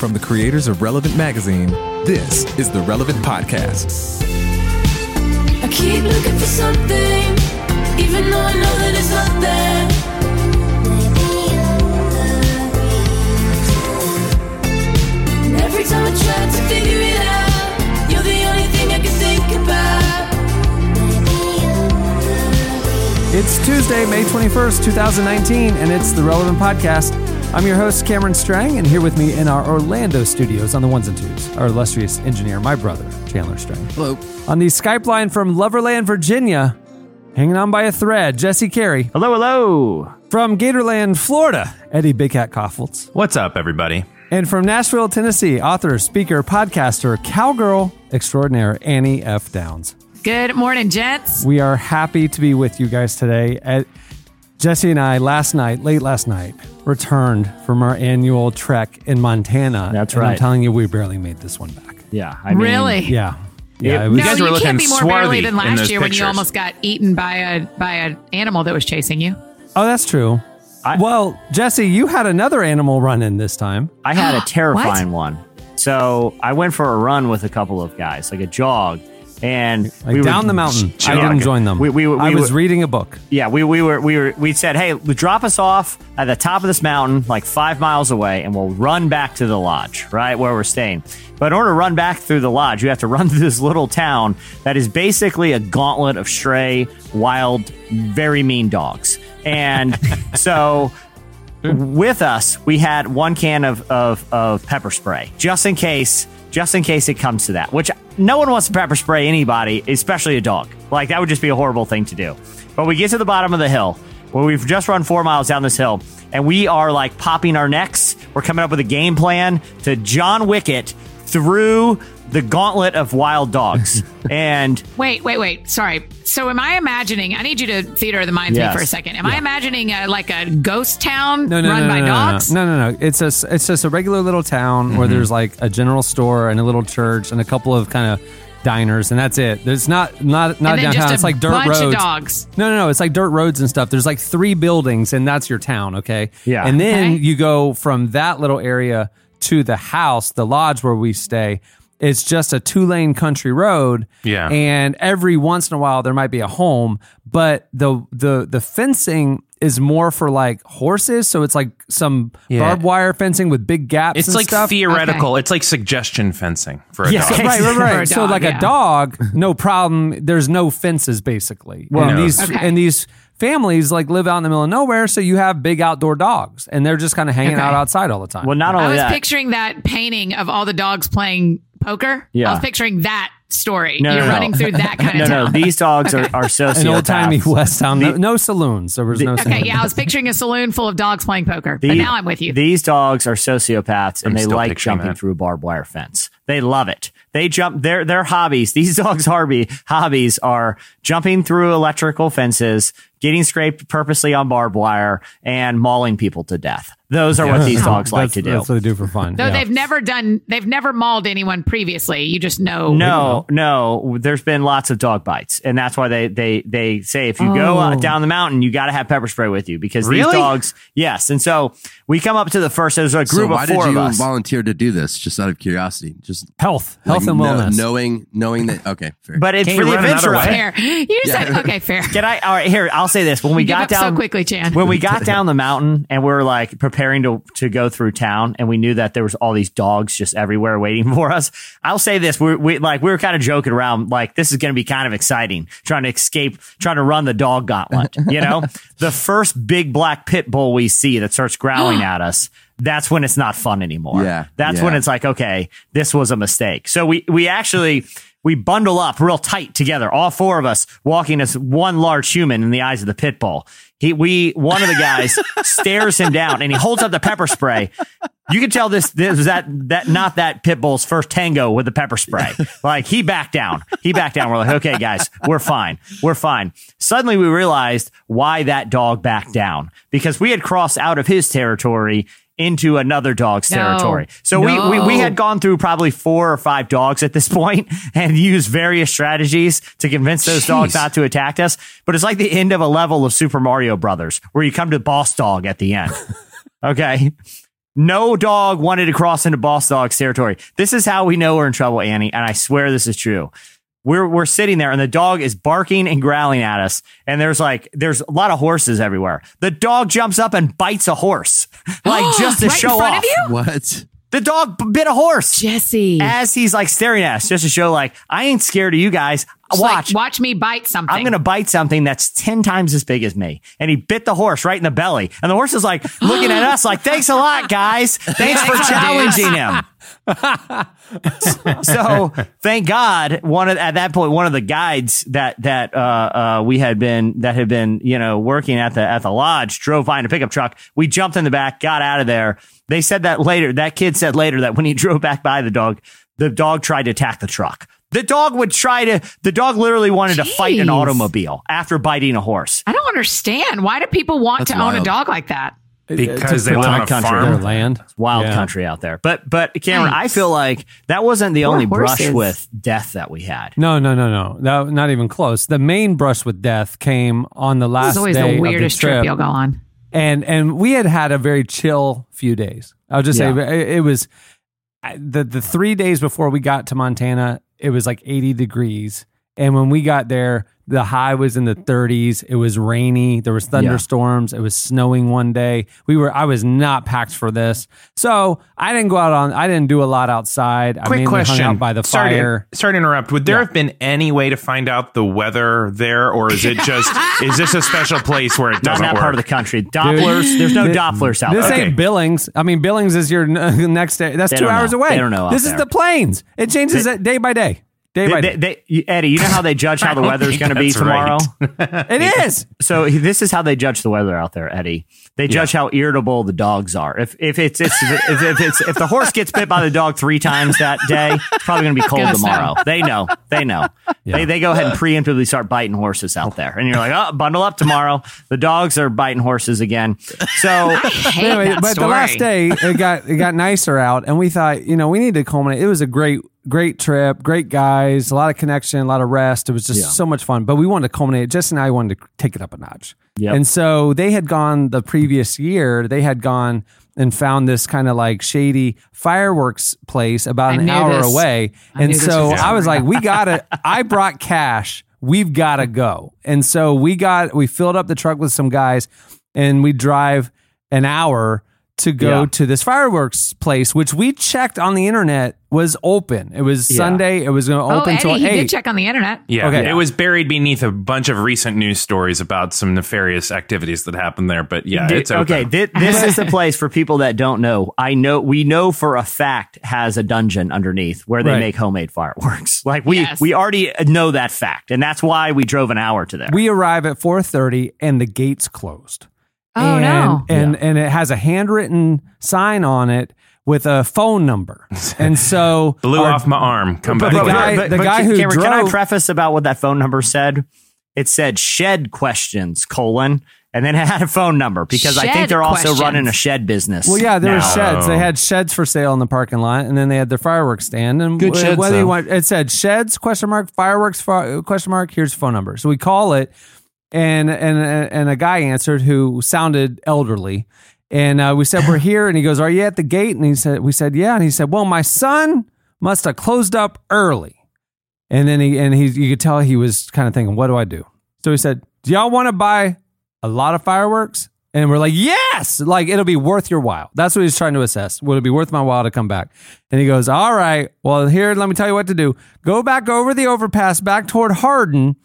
From the creators of Relevant Magazine, this is the Relevant Podcast. I keep looking for something, even though I know that it's not there. And every time I try to figure it out, you're the only thing I can think about. It's Tuesday, May 21st, 2019, and it's the Relevant Podcast. I'm your host, Cameron Strang, and here with me in our Orlando studios on the ones and twos, our illustrious engineer, my brother, Chandler Strang. Hello. On the Skype line from Loverland, Virginia, hanging on by a thread, Jesse Carey. Hello, hello. From Gatorland, Florida, Eddie Big Cat Kaufholz. What's up, everybody? And from Nashville, Tennessee, author, speaker, podcaster, cowgirl extraordinaire, Annie F. Downs. Good morning, gents. We are happy to be with you guys today. At, Jesse and I, last night, late last night, returned from our annual trek in Montana. That's and I'm telling you, we barely made this one back. Yeah, I mean, really? Yeah. Yeah, Yeah, it was, No, guys were you looking can't be more barely than last those year when you almost got eaten by a by an animal that was chasing you. oh, that's true. I- well, Jesse, you had another animal run in this time. I had a terrifying one. So I went for a run with a couple of guys, like a jog, and Like we down the mountain. I didn't join them. We, we, we, I was were- reading a book. Yeah, we, we were we were we said, hey, drop us off at the top of this mountain, like five miles away, and we'll run back to the lodge, right where we're staying. But in order to run back through the lodge, you have to run through this little town that is basically a gauntlet of stray, wild, very mean dogs. And so with us, we had one can of, of, of pepper spray, just in case, just in case it comes to that. Which no one wants to pepper spray anybody, especially a dog. Like that would just be a horrible thing to do. But we get to the bottom of the hill, where we've just run four miles down this hill, and we are like popping our necks. We're coming up with a game plan to John Wicket through the gauntlet of wild dogs. and Wait, wait, wait. Sorry. So am I imagining? I need you to theater of the minds Yes. me for a second. Am I imagining a, like a ghost town No, no, run no, by no, no, dogs? No, no, no. It's a, it's just a regular little town Mm-hmm. where there's like a general store and a little church and a couple of kind of diners, and that's it. There's not not not And then downtown. just a it's like dirt bunch roads. of dogs. No, no, no. It's like dirt roads and stuff. There's like three buildings, and that's your town. Okay. Yeah. And then Okay. you go from that little area to the house, the lodge where we stay. It's just a two lane country road. Yeah. And every once in a while there might be a home, but the the the fencing is more for like horses. So it's like some Yeah. barbed wire fencing with big gaps. It's and like stuff. theoretical. It's like suggestion fencing for a Yeah. dog. So- right, right, For a right. so like yeah. a dog, no problem. There's no fences basically. Well, and No. these Okay. and these families like live out in the middle of nowhere, so you have big outdoor dogs, and they're just kind of hanging Okay. out outside all the time. well, not only I was that, picturing that painting of all the dogs playing poker. Yeah. I was picturing that story. No, You're no, no. running through that kind no, of no, town. these dogs are, are sociopaths. An old timey West Town, no, no saloons. There was no. Okay, saloons. yeah, I was picturing a saloon full of dogs playing poker. but now I'm with you. These dogs are sociopaths and I'm they like jumping that. through a barbed wire fence. They love it. They jump their their hobbies. These dogs' hobby hobbies are jumping through electrical fences, getting scraped purposely on barbed wire, and mauling people to death. Those are what these dogs like to do. That's what they do for fun. Though yeah. they've never done, they've never mauled anyone previously. You just know. No, no. There's been lots of dog bites, and that's why they they they say if you go uh, Oh. down the mountain, you got to have pepper spray with you because these dogs. Yes, and so we come up to the first. There's a So group why of did four you of us. volunteer to do this? Just out of curiosity, just health, health and kno- wellness. knowing knowing that. Okay, fair. but it's Can't for you the adventure. way? of it. Fair. You said okay. Fair. Can I? All right, here I'll say this: when we You got down so quickly, Chan. when we got down the mountain and we are like preparing to to go through town, and we knew that there was all these dogs just everywhere waiting for us. I'll say this: we we like we were kind of joking around, like this is going to be kind of exciting, trying to escape, trying to run the dog gauntlet. You know, the first big black pit bull we see that starts growling at us. That's when it's not fun anymore. Yeah, That's yeah. when it's like, okay, this was a mistake. So we we actually we bundle up real tight together, all four of us walking as one large human in the eyes of the pit bull. He we one of the guys stares him down and he holds up the pepper spray. You can tell this this was that that not that pit bull's first tango with the pepper spray. Like he backed down. He backed down. We're like, okay, guys, we're fine. We're fine. Suddenly we realized why that dog backed down because we had crossed out of his territory into another dog's No. territory. So we, we we had gone through probably four or five dogs at this point and used various strategies to convince those dogs not to attack us. But it's like the end of a level of Super Mario Brothers where you come to boss dog at the end. okay. No dog wanted to cross into boss dog's territory. This is how we know we're in trouble, Annie, and I swear this is true. We're we're sitting there and the dog is barking and growling at us, and there's like there's a lot of horses everywhere. The dog jumps up and bites a horse, like just to Right in show front off. of you? What? The dog bit a horse Jesse. as he's like staring at us, just to show like I ain't scared of you guys. Like, Watch, watch me bite something. I'm going to bite something that's 10 times as big as me. And he bit the horse right in the belly. And the horse is like looking at us like, thanks a lot, guys. Thanks for challenging him. so thank God, one of, at that point, one of the guides that, that, uh, uh, we had been, that had been, you know, working at the, at the lodge drove by in a pickup truck. We jumped in the back, got out of there. They said that later, that kid said later that when he drove back by the dog, the dog tried to attack the truck. The dog would try to, the dog literally wanted to fight an automobile after biting a horse. I don't understand. Why do people want That's to own a dog like that? because they to live on a protect country. farm. land. Wild Yeah. country out there. But, but Cameron, I feel like that wasn't the Poor only brush with death that we had. No, no, no, no, no, not even close. The main brush with death came on the This last is always day the of the weirdest trip, trip you'll go on. And and we had had a very chill few days. I'll just Yeah. say it, it was the the three days before we got to Montana. It was like eighty degrees, and when we got there, the high was in the 30s. It was rainy. There was thunderstorms. It was snowing one day. We were. I was not packed for this, so I didn't go out on. I didn't do a lot outside. I Quick mainly question. hung out by the sorry, fire. To, sorry to interrupt. Would there have been any way to find out the weather there, or is it just is this a special place where it Not in doesn't that work? part of the country. Dopplers, there's no Th- Dopplers out This there. Okay. ain't Billings. I mean, Billings is your next day. That's They two hours know. away. They don't know This is there. the plains. It changes it day by day. Day by day. they, they, Eddie, you know how they judge how the I don't weather's going to be tomorrow? right. it is. So this is how they judge the weather out there, Eddie. They judge how irritable the dogs are. If if it's, it's if, if it's if the horse gets bit by the dog three times that day, it's probably going to be cold Gonna tomorrow. They know. They know. Yeah. They they go ahead and preemptively start biting horses out there, and you're like, oh, bundle up tomorrow. The dogs are biting horses again. So I hate Anyway, that but story. the last day it got it got nicer out, and we thought, you know, we need to culminate. It was a great, great trip, great guys, a lot of connection, a lot of rest. It was just so much fun. But we wanted to culminate. Jess and I wanted to take it up a notch. Yep. And so they had gone the previous year. They had gone and found this kind of like shady fireworks place about I an hour this. away. I and so was I was like, we gotta. I brought cash. We've got to go. And so we got we filled up the truck with some guys, and we drive an hour to go Yeah. to this fireworks place, which we checked on the internet was open. It was Yeah. Sunday. It was going to Oh, open Eddie, till he did check on the internet. Yeah, Okay. it was buried beneath a bunch of recent news stories about some nefarious activities that happened there. But yeah, Di- it's open. okay. Thi- this is the place for people that don't know. I know we know for a fact has a dungeon underneath where they Right. make homemade fireworks. Like we Yes. we already know that fact, and that's why we drove an hour to there. we arrive at four thirty, and the gates closed. Oh, and, no. And and it has a handwritten sign on it with a phone number. And so Blew our- off my arm. Come But back. the later. guy- the guy who Cameron, can I preface about what that phone number said? It said shed questions colon, and then it had a phone number because I think they're also questions. running a shed business. Well, yeah, there were sheds. They had sheds for sale in the parking lot, and then they had their fireworks stand. And Good wh- sheds, you though. want, it said sheds question mark fireworks question mark. Here's phone number. So we call it, and and and a guy answered who sounded elderly, and uh, we said we're here, and he goes, "Are you at the gate?" And he said, "We said yeah," and he said, "Well, my son must have closed up early." And then he and he you could tell he was kind of thinking, "What do I do?" So he said, "Do y'all want to buy a lot of fireworks?" And we're like, "Yes!" Like it'll be worth your while. That's what he's trying to assess. Will it be worth my while to come back? And he goes, "All right. Well, here, let me tell you what to do. Go back over the overpass, back toward Hardin."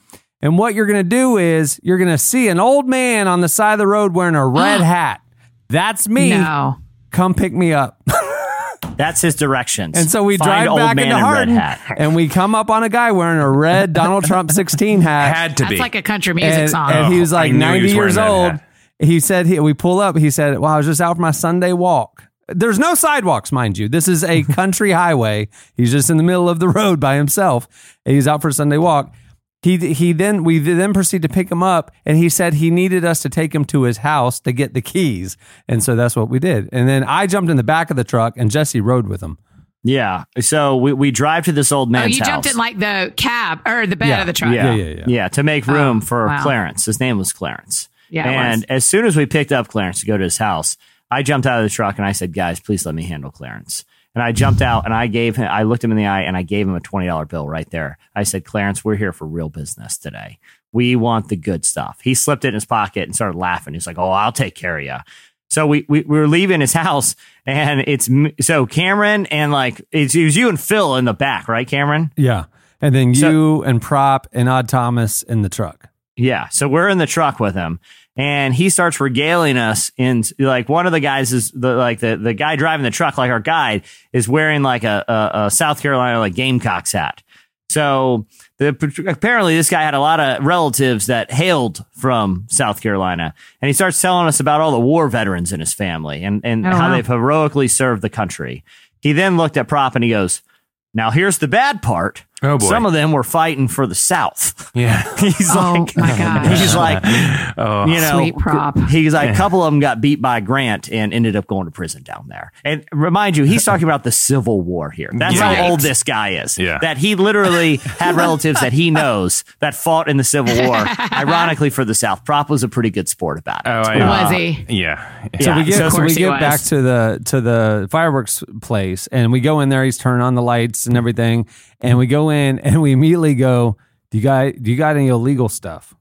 And what you're going to do is you're going to see an old man on the side of the road wearing a red hat. That's me. No. Come pick me up. That's his directions. And so we Find drive old back man into in red Hardin, hat. and we come up on a guy wearing a red Donald Trump 16 hat. had to That's be. like a country music and, song. and he was Oh, like I knew he 90 was years old. hat. He said, he, we pull up. He said, Well, I was just out for my Sunday walk. There's no sidewalks, mind you. This is a country highway. He's just in the middle of the road by himself. And he's out for a Sunday walk. He, he then we then proceed to pick him up, and he said he needed us to take him to his house to get the keys, and so that's what we did. And then I jumped in the back of the truck, and Jesse rode with him. Yeah. So we, we drive to this old man's. oh, you jumped house. in like the cab or the bed Yeah. of the truck. yeah, Yeah, yeah, yeah, yeah. to make oh, room Oh, for wow. Clarence. His name was Clarence. Yeah, and as soon as we picked up Clarence to go to his house, I jumped out of the truck and I said, guys, please let me handle Clarence. And I jumped out and I gave him, I looked him in the eye and I gave him a $20 bill right there. I said, Clarence, we're here for real business today. We want the good stuff. He slipped it in his pocket and started laughing. He's like, oh, I'll take care of you. So we, we, we were leaving his house and it's, so Cameron and like, it's, it was you and Phil in the back, right, Cameron? Yeah. And then you So- and Prop and Odd Thomas in the truck. Yeah. So we're in the truck with him and he starts regaling us in like one of the guys is the like the, the guy driving the truck, like our guide, is wearing like a, a, a South Carolina like Gamecocks hat. So the, apparently this guy had a lot of relatives that hailed from South Carolina, and he starts telling us about all the war veterans in his family and and Oh, how wow. they've heroically served the country. He then looked at Prop and he goes, "Now here's the bad part. Oh, boy. Some of them were fighting for the South." Yeah. He's Oh, like, my gosh. he's like, Oh. you know, Sweet prop. He's like, a couple of them got beat by Grant and ended up going to prison down there. And remind you, he's talking about the Civil War here. That's Yeah. how old this guy is. Yeah. That he literally had relatives that he knows that fought in the Civil War. Ironically, for the South, Prop was a pretty good sport about it. Oh, I Was he? Yeah. So Yeah, we get so- so, we get back to the to the fireworks place and we go in there. He's turning on the lights and everything, and we go in and we immediately go, "Do you got do you got any illegal stuff?"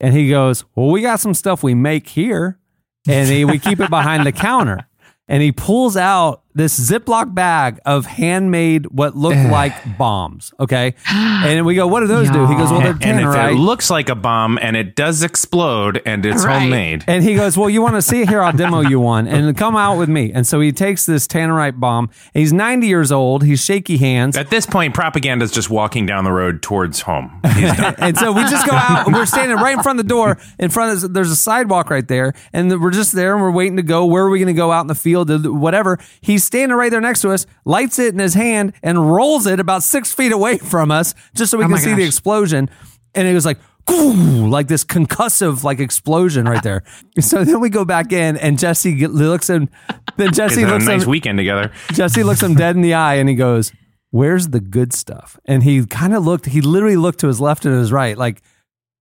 And he goes, "Well, we got some stuff we make here, and he, we keep it behind the counter." And he pulls out this Ziploc bag of handmade what looked eh. like bombs. Okay, and we go, "What do those do?" He goes, "Well, they're And if tannerite." it looks like a bomb and it does explode and it's Right. homemade. And he goes, Well, you want to see it here? I'll demo you one and come out with me. And so he takes this tannerite bomb. He's 90 years old. He's shaky hands. At this point, propaganda is just walking down the road towards home. He's done. And so we just go out and we're standing right in front of the door. In front of there's a sidewalk right there. And we're just there and we're waiting to go. Where are we going to go out in the field? Whatever. He's standing right there next to us, lights it in his hand, and rolls it about six feet away from us just so we Oh can my see the explosion. And it was like, like this concussive like explosion right there. So then we go back in and Jesse looks him. Then It's Jesse a nice him, weekend together. Jesse looks him dead in the eye and he goes, Where's the good stuff? And he kind of looked, he literally looked to his left and his right, like,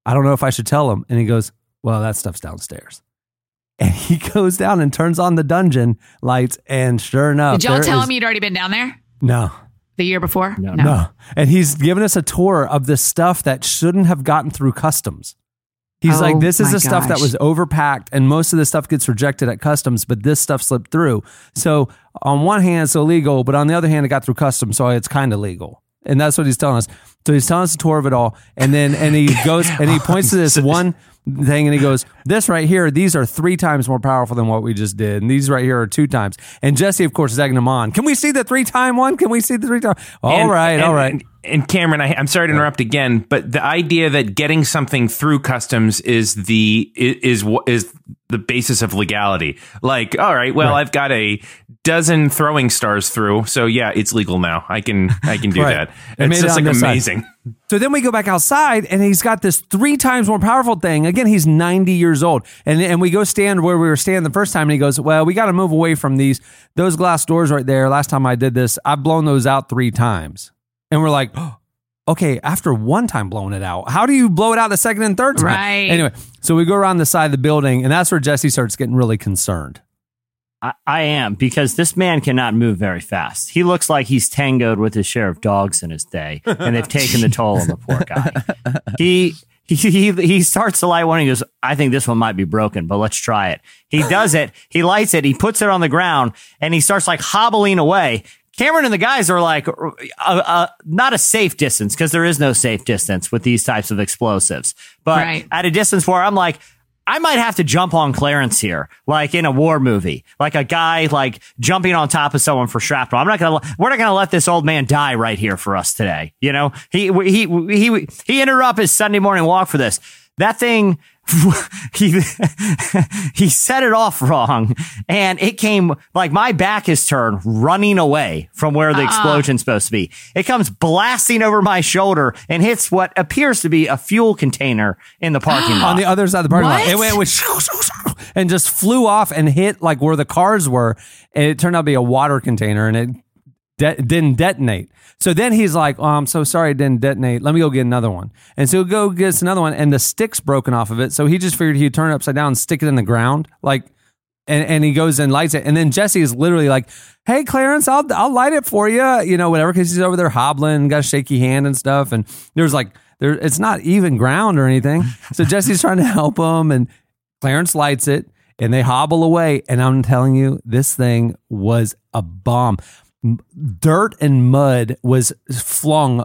I don't know if I should tell him. And he goes, Well, that stuff's downstairs. And he goes down and turns on the dungeon lights. And sure enough, Did y'all tell is- him you'd already been down there No, the year before? No. no. And he's giving us a tour of the stuff that shouldn't have gotten through customs. He's Oh, like, this is my the stuff that was overpacked, and most of the stuff gets rejected at customs, but this stuff slipped through. So, on one hand, it's illegal, but on the other hand, it got through customs, so it's kind of legal. And that's what he's telling us. So he's telling us a tour of it all, and then and he goes and he points to this one thing, and he goes, "This right here, these are three times more powerful than what we just did, and these right here are two times." And Jesse, of course, is egging him on. Can we see the three time one? Can we see the three time? All And- right, and- all right. And, Cameron, I, I'm sorry to interrupt again, but the idea that getting something through customs is the is what is the basis of legality. Like, all right, well, Right. I've got a dozen throwing stars through, so yeah, it's legal now. I can I can do Right. that. It's it just on like this side. amazing. So then we go back outside and he's got this three times more powerful thing. Again, he's 90 years old. And, and we go stand where we were standing the first time and he goes, Well, we got to move away from these, those glass doors right there. Last time I did this, I've blown those out three times. And we're like, oh, Okay, after one time blowing it out, how do you blow it out the second and third time? Right. Anyway, so we go around the side of the building, and that's where Jesse starts getting really concerned. I, I am because this man cannot move very fast. He looks like he's tangoed with his share of dogs in his day, and they've taken the toll on the poor guy. He. He, he he starts to light one. He goes, I think this one might be broken, but let's try it. He does it. He lights it. He puts it on the ground and he starts like hobbling away. Cameron and the guys are like, uh, uh, not a safe distance because there is no safe distance with these types of explosives, but Right. at a distance where I'm like, I might have to jump on Clarence here, like in a war movie, like a guy like jumping on top of someone for shrapnel. I'm not gonna, we're not gonna let this old man die right here for us today. You know, he he he he ended up his Sunday morning walk for this. That thing, he he set it off wrong, and it came like my back is turned, running away from where the uh-uh. explosion's supposed to be. It comes blasting over my shoulder and hits what appears to be a fuel container in the parking lot. on the other side of the parking lot. It went with and just flew off and hit like where the cars were, and it turned out to be a water container, and it de- didn't detonate. So then he's like, "Oh, I'm so sorry, it didn't detonate. Let me go get another one." And so he go gets another one, and the stick's broken off of it. So he just figured he'd turn it upside down and stick it in the ground, like and, and he goes and lights it. And then Jesse is literally like, Hey, Clarence, I'll, I'll light it for you, you know, whatever. Cause he's over there hobbling, got a shaky hand and stuff. And there's like, there, it's not even ground or anything. So Jesse's trying to help him and Clarence lights it and they hobble away. And I'm telling you, this thing was a bomb. Dirt and mud was flung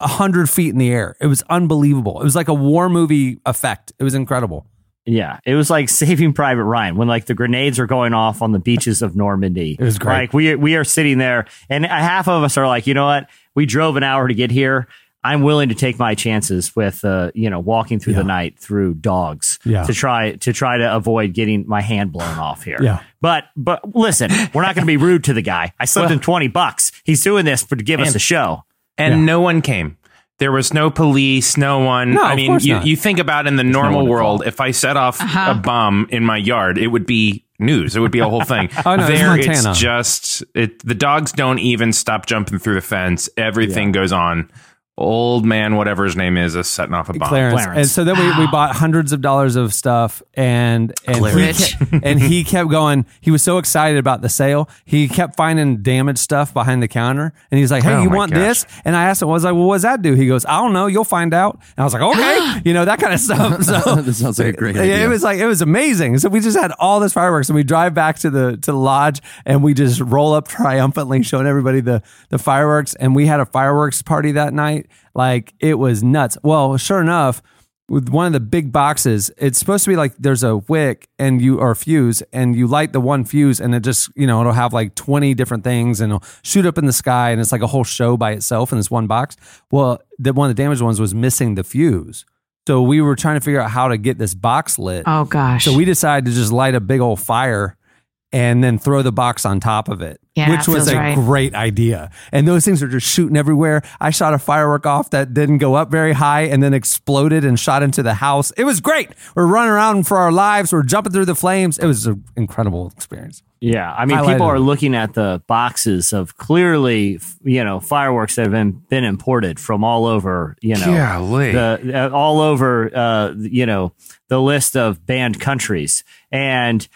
a hundred feet in the air. It was unbelievable. It was like a war movie effect. It was incredible. Yeah, it was like Saving Private Ryan when like the grenades are going off on the beaches of Normandy. It was great. Like we we are sitting there, and half of us are like, you know what? We drove an hour to get here. I'm willing to take my chances with uh, you know walking through Yeah. the night through dogs Yeah. to try to try to avoid getting my hand blown off here. Yeah. But but listen, we're not going to be rude to the guy. I slipped him twenty bucks. He's doing this for to give us a show. and Yeah. no one came. There was no police, no one. No, I of mean, course you, not. you think about in the no normal one to world, if I set off Uh-huh. a bomb in my yard, it would be news. It would be a whole thing. Oh, no, it's there, Montana. it's just it, the dogs don't even stop jumping through the fence. Everything goes on. Old man, whatever his name is, is setting off a bomb. Clarence. Clarence. And so then we, we ah. bought hundreds of dollars of stuff and and he, kept, and he kept going. He was so excited about the sale. He kept finding damaged stuff behind the counter. And he's like, Hey, Oh you want gosh. this? And I asked him, was like, well, what does that do? He goes, I don't know. You'll find out. And I was like, okay, you know, that kind of stuff. So That sounds like a great idea. It was like it was amazing. So we just had all this fireworks, and we drive back to the to the lodge, and we just roll up triumphantly, showing everybody the the fireworks. And we had a fireworks party that night. Like it was nuts. Well, sure enough, with one of the big boxes, it's supposed to be like there's a wick and you or a fuse, and you light the one fuse, and it just you know it'll have like twenty different things, and it'll shoot up in the sky, and it's like a whole show by itself in this one box. Well, the one of the damaged ones was missing the fuse. So we were trying to figure out how to get this box lit. Oh gosh. So we decided to just light a big old fire and then throw the box on top of it, Yeah, which was a right. great idea. And those things are just shooting everywhere. I shot a firework off that didn't go up very high and then exploded and shot into the house. It was great. We're running around for our lives. We're jumping through the flames. It was an incredible experience. Yeah, I mean, Highlighted people are looking at the boxes of clearly, you know, fireworks that have been, been imported from all over, you know, Golly. the uh, all over, uh, you know, the list of banned countries. And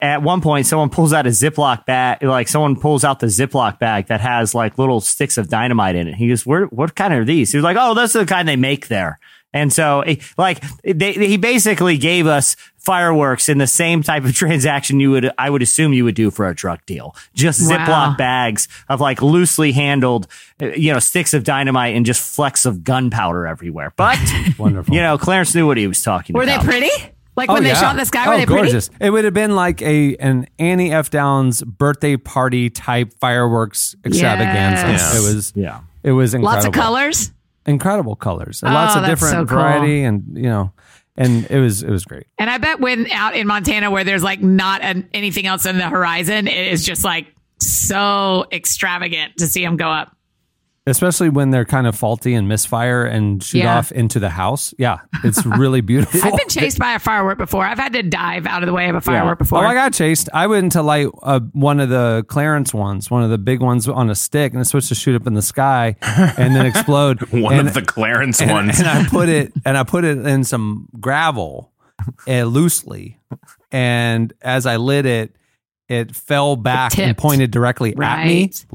at one point, someone pulls out a Ziploc bag, like someone pulls out the Ziploc bag that has like little sticks of dynamite in it. He goes, "Where? What kind are these?" He was like, "Oh, those are the kind they make there." And so, eh, like, they, he basically gave us fireworks in the same type of transaction you would, I would assume you would do for a drug deal. Just Wow. Ziploc bags of like loosely handled, eh, you know, sticks of dynamite and just flecks of gunpowder everywhere. But, Wonderful. you know, Clarence knew what he was talking about. were they pretty? Like when oh, they shot in the sky, were oh, they pretty? gorgeous. It would have been like a an Annie F. Downs birthday party type fireworks extravaganza. Yes. It was Yeah. It was incredible. Lots of colors. incredible colors, and Oh, lots of different so cool. variety, and you know, and it was it was great. And I bet when out in Montana where there's like not an, anything else in the horizon, it is just like so extravagant to see them go up. Especially when they're kind of faulty and misfire and shoot Yeah. off into the house. Yeah, it's really beautiful. I've been chased by a firework before. I've had to dive out of the way of a firework before. Oh, I got chased. I went to light uh, one of the Clarence ones, one of the big ones on a stick, and it's supposed to shoot up in the sky and then explode. One and, of the Clarence and, ones. and I put it and I put it in some gravel uh, loosely, and as I lit it, it fell back and pointed directly at me, Right.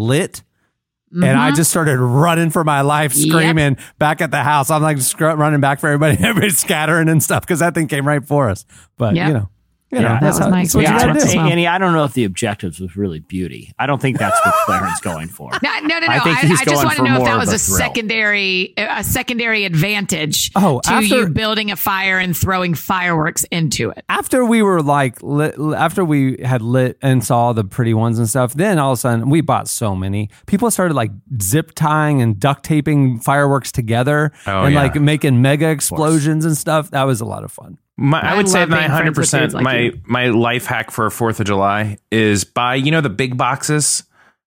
Lit. And I mm-hmm. just started running for my life, Yep. screaming back at the house. I'm like running back for everybody, everybody's scattering and stuff because that thing came right for us. But Yep. you know, you know, Yeah, that that's, was how, my that's experience gotta as do. well. Annie, I don't know if the objectives was really beauty. I don't think that's what Clarence going for. No, no, no. no. I I, think I, just want to know if that was a a, secondary, a secondary advantage Oh, to after- you building a fire and throwing fireworks into it. after we were like lit, after we had lit and saw the pretty ones and stuff then all of a sudden we bought so many people started like zip tying and duct taping fireworks together Oh, and yeah. like making mega explosions and stuff that was a lot of fun My, I I would say my hundred percent like my you. my life hack for Fourth of July is buy you know the big boxes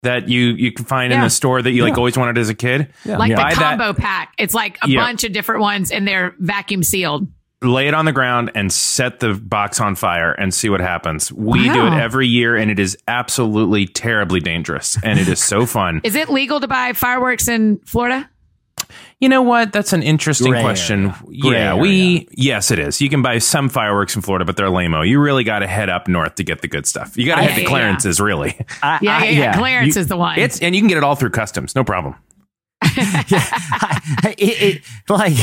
that you you can find in the store that you like always wanted as a kid. Yeah. Like Buy the that- combo pack. It's like a Yeah. bunch of different ones and they're vacuum sealed. lay it on the ground and set the box on fire and see what happens. We do it every year and it is absolutely terribly dangerous and it is so fun. Is it legal to buy fireworks in Florida? You know what? That's an interesting Gray question. area. Gray yeah, area. we yes, it is. You can buy some fireworks in Florida, but they're lame-o. You really got to head up north to get the good stuff. You got to I- head to yeah. Clarence's, really. I- Yeah, I- yeah, yeah. Clarence You- is the one. It's and you can get it all through customs, no problem. it, it like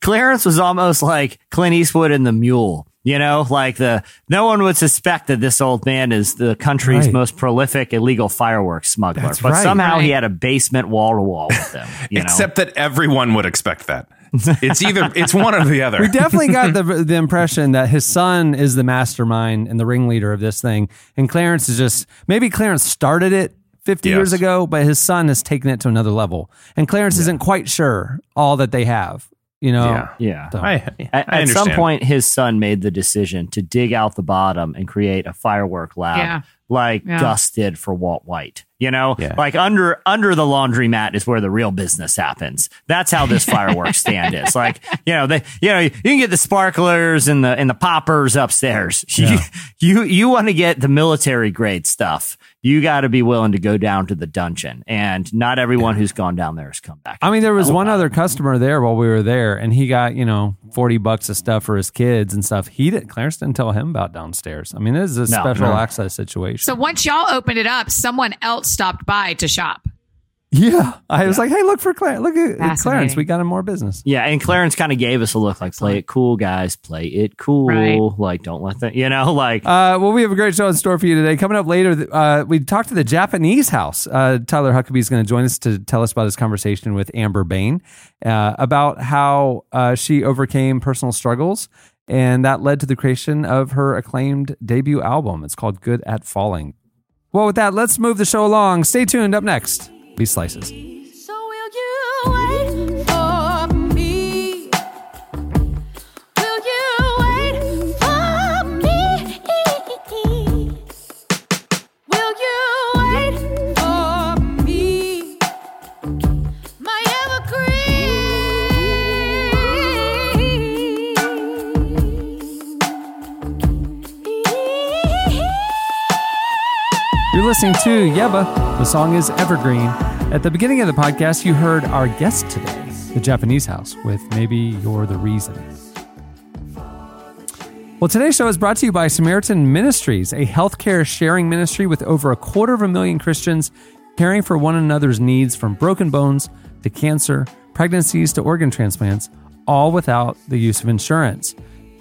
Clarence was almost like Clint Eastwood in the Mule. You know, like the no one would suspect that this old man is the country's Right. most prolific illegal fireworks smuggler, That's but right. somehow he had a basement wall to wall with him. You know? Except that everyone would expect that. It's either it's one or the other. We definitely got the the impression that his son is the mastermind and the ringleader of this thing, and Clarence is just maybe Clarence started it 50 Yes. years ago, but his son has taken it to another level, and Clarence isn't quite sure all that they have. You know, Yeah. yeah. So- I, I At, at some point, his son made the decision to dig out the bottom and create a firework lab, Yeah. like Yeah. Gus did for Walt White. You know, Yeah. like under under the laundromat is where the real business happens. That's how this fireworks stand is. Like, you know, they, you know, you can get the sparklers and the and the poppers upstairs. You you, you want to get the military grade stuff. You got to be willing to go down to the dungeon, and not everyone who's gone down there has come back. I mean, there was one other customer there while we were there, and he got you know forty bucks of stuff for his kids and stuff. He didn't. Clarence didn't tell him about downstairs. I mean, this is a No, special no. access situation. so once y'all opened it up, someone else stopped by to shop. yeah, I was like, hey, look for Clarence. Look at Clarence. We got him more business. Yeah, and Clarence kind of gave us a look like, play it cool, guys, play it cool. Right. Like, don't let that, you know, like, Uh, well, we have a great show in store for you today. Coming up later, uh, we talked to the Japanese house. Uh, Tyler Huckabee is going to join us to tell us about his conversation with Amber Bain uh, about how uh, she overcame personal struggles. And that led to the creation of her acclaimed debut album. It's called Good at Falling. Well, with that, let's move the show along. Stay tuned. Up next, Be Slices. So listening to Yebba. The song is Evergreen. At the beginning of the podcast, you heard our guest today, the Japanese house, with Maybe You're the Reason. Well, today's show is brought to you by Samaritan Ministries, a healthcare sharing ministry with over a quarter of a million Christians caring for one another's needs from broken bones to cancer, pregnancies to organ transplants, all without the use of insurance.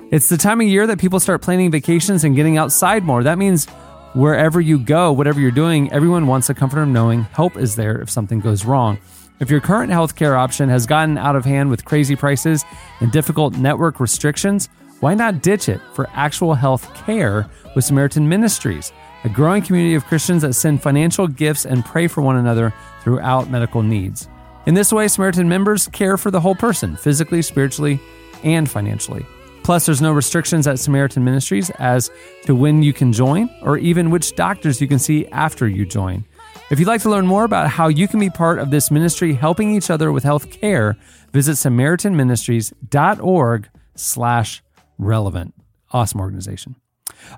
It's the time of year that people start planning vacations and getting outside more. That means wherever you go, whatever you're doing, everyone wants the comfort of knowing help is there if something goes wrong. If your current healthcare option has gotten out of hand with crazy prices and difficult network restrictions, why not ditch it for actual health care with Samaritan Ministries, a growing community of Christians that send financial gifts and pray for one another throughout medical needs? In this way, Samaritan members care for the whole person, physically, spiritually, and financially. Plus, there's no restrictions at Samaritan Ministries as to when you can join or even which doctors you can see after you join. If you'd like to learn more about how you can be part of this ministry helping each other with health care, visit samaritanministries.org slash relevant. Awesome organization.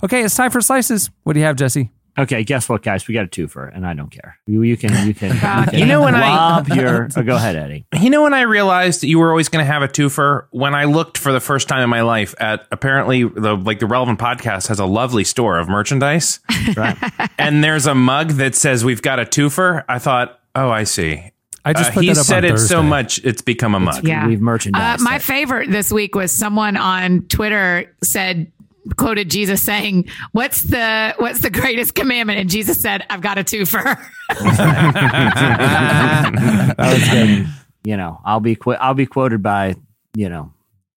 Okay, it's time for slices. What do you have, Jesse? Okay, guess what, guys? We got a twofer, and I don't care. You, you can, you can, you, can You know when I- lob your, oh, go ahead, Eddie. You know when I realized that you were always going to have a twofer? When I looked for the first time in my life at apparently the like the relevant podcast has a lovely store of merchandise, Right. and there's a mug that says we've got a twofer. I thought, oh, I see. I just Uh, put he that up said on it so much it's become a mug. Yeah. We've merchandised Uh, my it. favorite this week was someone on Twitter said quoted Jesus saying, "What's the what's the greatest commandment?" And Jesus said, "I've got a twofer." that was good. You know, I'll be qu- I'll be quoted by you know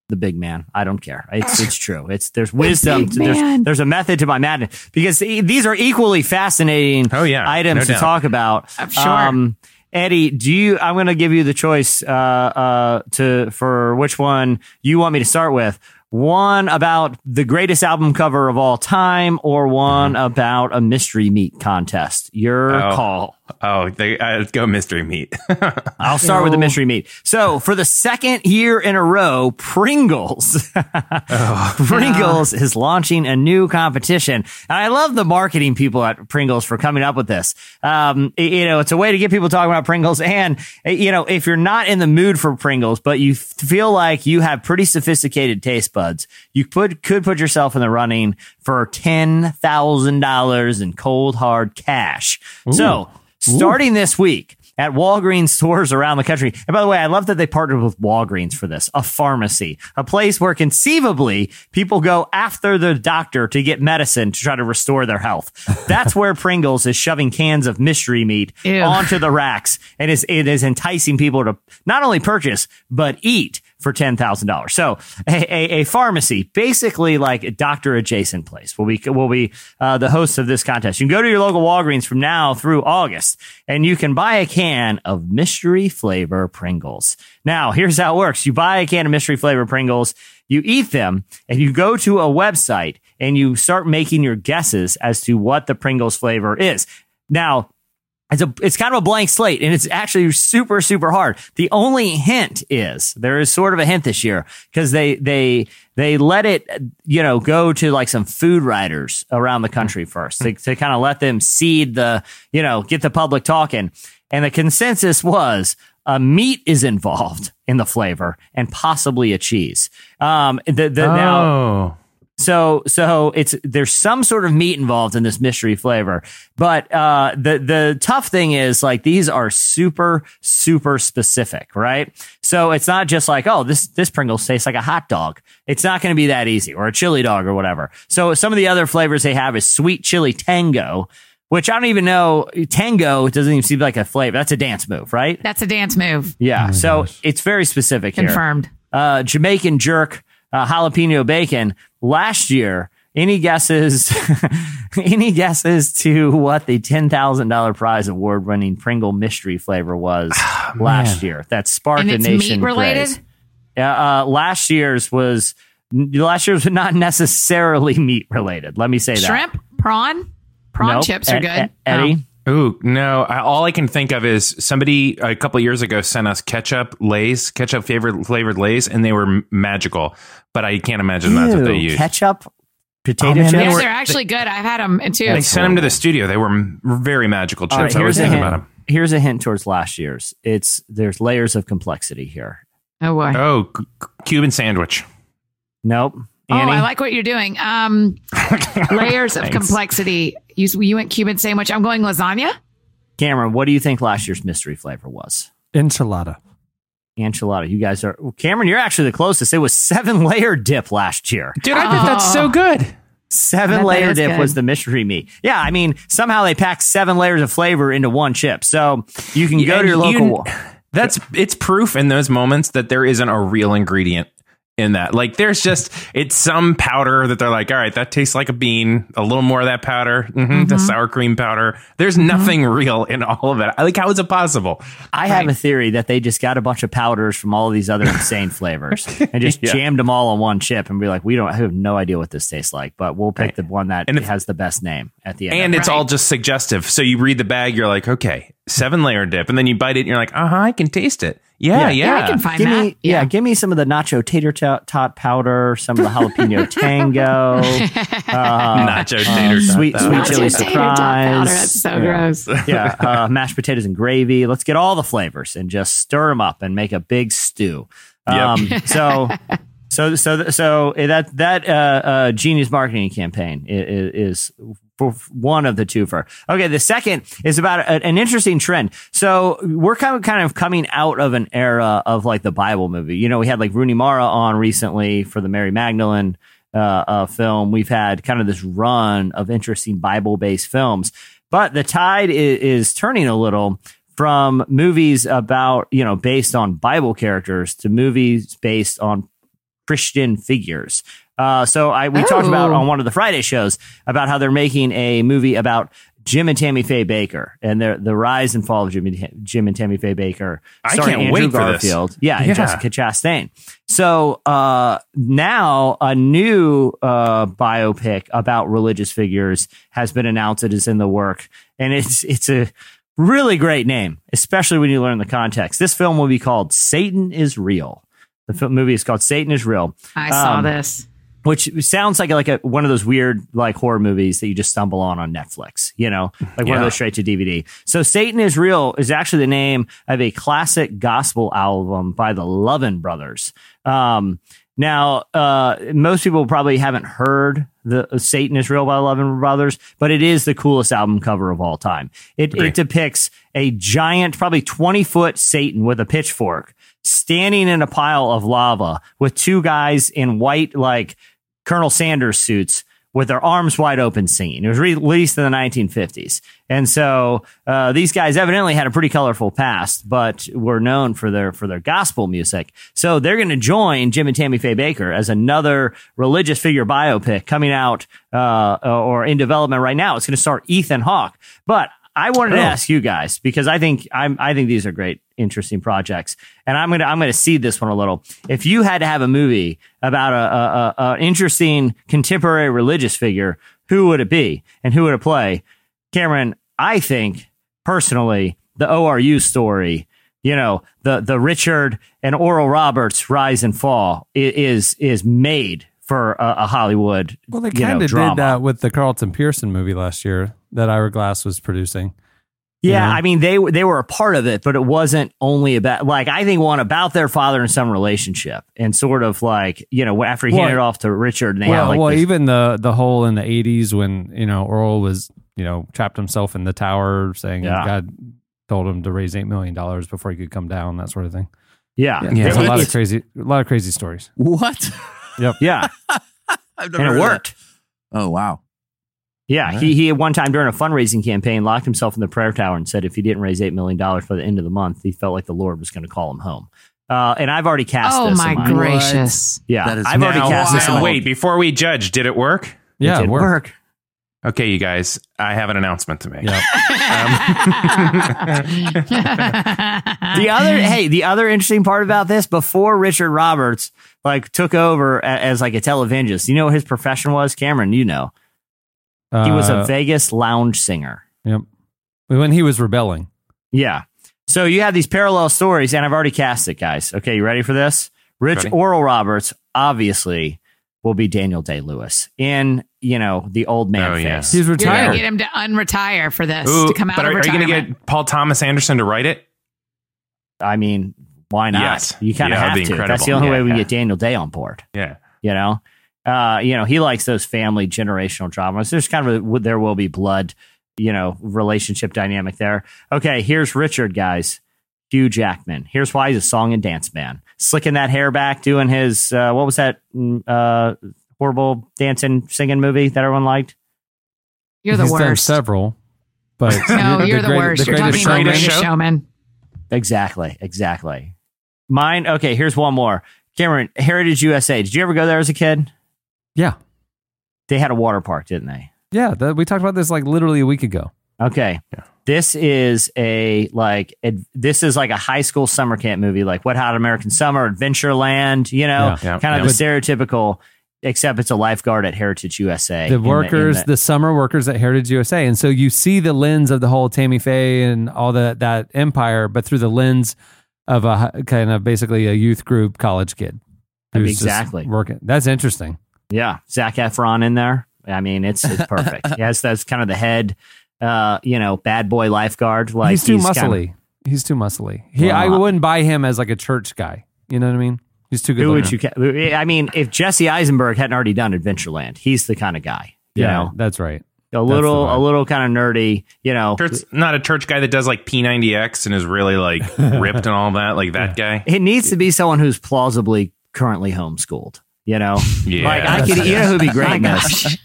the big man. I don't care. It's it's true. It's there's wisdom. big to- there's there's a method to my madness because e- these are equally fascinating. Oh, yeah. items No to doubt. talk about. I'm sure. Eddie, do you? I'm going to give you the choice uh, uh, to for which one you want me to start with. One about the greatest album cover of all time, or one mm-hmm. about a mystery meat contest. Your Oh. call. Oh, they uh, go mystery meat. I'll start with the mystery meat. So, for the second year in a row, Pringles, Pringles is launching a new competition, and I love the marketing people at Pringles for coming up with this. Um, you know, it's a way to get people talking about Pringles, and you know, if you're not in the mood for Pringles, but you feel like you have pretty sophisticated taste buds, you put could put yourself in the running for ten thousand dollars in cold hard cash. So, starting this week at Walgreens stores around the country. And by the way, I love that they partnered with Walgreens for this, a pharmacy, a place where conceivably people go after the doctor to get medicine to try to restore their health. That's where Pringles is shoving cans of mystery meat Ew. onto the racks and is, it is enticing people to not only purchase, but eat for $10,000. So a, a, a pharmacy, basically like a doctor adjacent place will be, will be, uh, the host of this contest. You can go to your local Walgreens from now through August and you can buy a can of mystery flavor Pringles. Now, here's how it works. You buy a can of mystery flavor Pringles, you eat them and you go to a website and you start making your guesses as to what the Pringles flavor is. Now, it's a it's kind of a blank slate and it's actually super super hard. The only hint is there is sort of a hint this year because they they they let it you know go to like some food writers around the country first to, to kind of let them seed the you know get the public talking. And the consensus was a meat is involved in the flavor and possibly a cheese. Um, the, the, now oh, so so it's there's some sort of meat involved in this mystery flavor. But uh the the tough thing is like these are super super specific, right? So it's not just like, oh, this this Pringles tastes like a hot dog. It's not going to be that easy or a chili dog or whatever. So some of the other flavors they have is sweet chili tango, which I don't even know tango doesn't even seem like a flavor. That's a dance move, right? That's a dance move. Yeah. so it's very specific here Confirmed. uh, Jamaican jerk uh, jalapeno bacon last year. Any guesses? any guesses to what the ten thousand dollar prize award winning Pringle mystery flavor was last year? That sparked And a it's nation meat related? Yeah, uh, last year's was last year's was not necessarily meat related. Let me say that. Shrimp, prawn, prawn Nope. chips are good. Ed- Eddie. Ooh, no. I, all I can think of is somebody a couple years ago sent us ketchup Lay's, ketchup flavored flavored Lay's, and they were magical. But I can't imagine that's what they Ew, use. ketchup, potato Oh, man, chips. they yeah, were- they're actually good. I've had them too. They sent them to the studio. They were m- very magical chips. All right, I was thinking hint. about them. Here's a hint towards last year's. It's there's layers of complexity here. oh boy. Oh, c- c- Cuban sandwich. Nope. Oh, I like what you're doing. Um, layers of complexity. You, you went Cuban sandwich. I'm going lasagna. Cameron, what do you think last year's mystery flavor was? Enchilada. Enchilada. You guys are well, Cameron. You're actually the closest. It was seven layer dip last year. Dude, I bet that's so oh. good. Seven layer dip good. was the mystery meat. Yeah, I mean somehow they packed seven layers of flavor into one chip. So you can go And to your you- local. That's it's proof in those moments that there isn't a real ingredient in that. Like there's just it's some powder that they're like, all right, that tastes like a bean. A little more of that powder, hmm the sour cream powder. There's nothing real in all of it. Like how is it possible? I have a theory that they just got a bunch of powders from all of these other insane flavors and just Yeah. jammed them all on one chip and be like, we don't I have no idea what this tastes like, but we'll pick the one that And if- has the best name at the end. And of it. it's all just suggestive. So you read the bag, you're like, okay, seven layer dip, and then you bite it, and you're like, uh huh, I can taste it. Yeah, yeah. Yeah, I can find give that. me yeah. give me some of the nacho tater tot, tot powder, some of the jalapeno tango, uh, Nacho tater tot sweet sweet chili Nacho tater surprise. That's so Yeah. gross. yeah, uh, mashed potatoes and gravy. Let's get all the flavors and just stir them up and make a big stew. Um, so, so, so, so that that uh, uh, genius marketing campaign i- i- is for one of the two for. Okay, the second is about a, an interesting trend. So we're kind of kind of coming out of an era of like the Bible movie. You know, we had like Rooney Mara on recently for the Mary Magdalene uh, uh, film. We've had kind of this run of interesting Bible based films, but the tide is, is turning a little from movies about you know based on Bible characters to movies based on Christian figures. Uh, so I we talked about Oh. on one of the Friday shows about how they're making a movie about Jim and Tammy Faye Bakker and the the rise and fall of Jim and, Jim and Tammy Faye Bakker. I can't Andrew wait for this. Garfield. Yeah, and Yeah. Jessica Chastain. So uh, now a new uh, biopic about religious figures has been announced. It is in the work, and it's it's a Really great name, especially when you learn the context. This film will be called Satan is Real. The film, movie is called Satan is Real, I saw Um, this. Which sounds like like a, one of those weird like horror movies that you just stumble on on Netflix, you know, like one of those straight to DVD. So Satan is Real is actually the name of a classic gospel album by the Louvin Brothers. Um, now, uh, most people probably haven't heard the Satan is Real by the Louvin Brothers, but it is the coolest album cover of all time. It, it depicts a giant, probably 20 foot Satan with a pitchfork standing in a pile of lava with two guys in white, like Colonel Sanders suits with their arms wide open singing. It was released in the 1950s. And so uh, these guys evidently had a pretty colorful past, but were known for their for their gospel music. So they're going to join Jim and Tammy Faye Bakker as another religious figure biopic coming out uh, or in development right now. It's going to start Ethan Hawke. But I wanted to Oh. ask you guys because I think I'm I think these are great, interesting projects, and I'm gonna I'm gonna seed this one a little. If you had to have a movie about a, a, a, a interesting contemporary religious figure, who would it be and who would it play? Cameron, I think personally the ORU story, you know, the the Richard and Oral Roberts rise and fall is is made for a, a Hollywood. Well, they kind of did that with the Carlton Pearson movie last year that Ira Glass was producing. Yeah, you know? I mean they they were a part of it, but it wasn't only about like I think one about their father and son relationship, and sort of like you know after he Well- handed it off to Richard, and they well, had like well, this- even the the whole in the '80s when you know Oral was you know trapped himself in the tower, saying Yeah. God told him to raise eight million dollars before he could come down, that sort of thing. yeah, Yeah, It- it's a lot of crazy, a lot of crazy stories. What? Yeah, I've never and it worked. that. Oh wow. Yeah, he he at one time during a fundraising campaign locked himself in the prayer tower and said if he didn't raise eight million dollars by the end of the month, he felt like the Lord was going to call him home. Uh, and I've already cast. This. Oh this my gracious. Yeah, That is- I've already Now, cast this. in uh, my- wait, before we judge, did it work? Yeah, it did it worked. work. Okay, you guys, I have an announcement to make. Yeah. the other hey the other interesting part about this before richard roberts like took over a- as like a televangelist you know what his profession was cameron you know he was a Uh, vegas lounge singer Yep. When he was rebelling. yeah so you have these parallel stories and i've already cast it guys okay you ready for this rich Ready. oral roberts obviously will be daniel day lewis in you know the old man Oh, face. Yeah. He's You're going retired. to get him to unretire for this, Ooh, to come out but of are, are you going to get Paul Thomas Anderson to write it? i mean why not? Yes. you kind of Yeah, have that'd be to. That's the only Yeah, way we yeah. get daniel day on board. Yeah. you know? Uh you know he likes those family generational dramas. There's kind of a there will be blood you know relationship dynamic there. Okay here's richard guys. Hugh jackman. Here's why he's a song and dance man. Slicking that hair back doing his uh what was that mm, uh horrible dancing singing movie that everyone liked You're the He's done worst. several, but No, you're the, great- worst. You're greatest talking about Showman. Greatest Show? Showman. exactly exactly mine okay here's one more cameron heritage usa did you ever go there as a kid Yeah, they had a water park didn't they yeah. That, we talked about this like literally a week ago. Okay. This is a like ad, this is like a high school summer camp movie, like Wet Hot American Summer, Adventureland, you know, Yeah. Yeah, kind of yeah. the stereotypical, except it's a lifeguard at Heritage USA. The in workers, in the, summer workers at Heritage USA, and so you see the lens of the whole Tammy Faye and all that that empire, but through the lens of a kind of basically a youth group college kid. who's Exactly. working. That's interesting. yeah, Zac Efron in there. I mean, it's it's perfect. yes, that's kind of the head, uh, you know, bad boy lifeguard. Like he's too kind of- muscly. he's too muscly. He, Well, I I- wouldn't buy him as like a church guy. You know what I mean? He's too good. who would you? ca- I mean, if Jesse Eisenberg hadn't already done Adventureland, he's the kind of guy. You yeah, know, that's right. a little, a little kind of nerdy. You know, Church, not a church guy that does like P90X and is really like ripped and all that, like that guy. it needs to be someone who's plausibly currently homeschooled. You know, Yeah. like I could, you know who'd be great in this?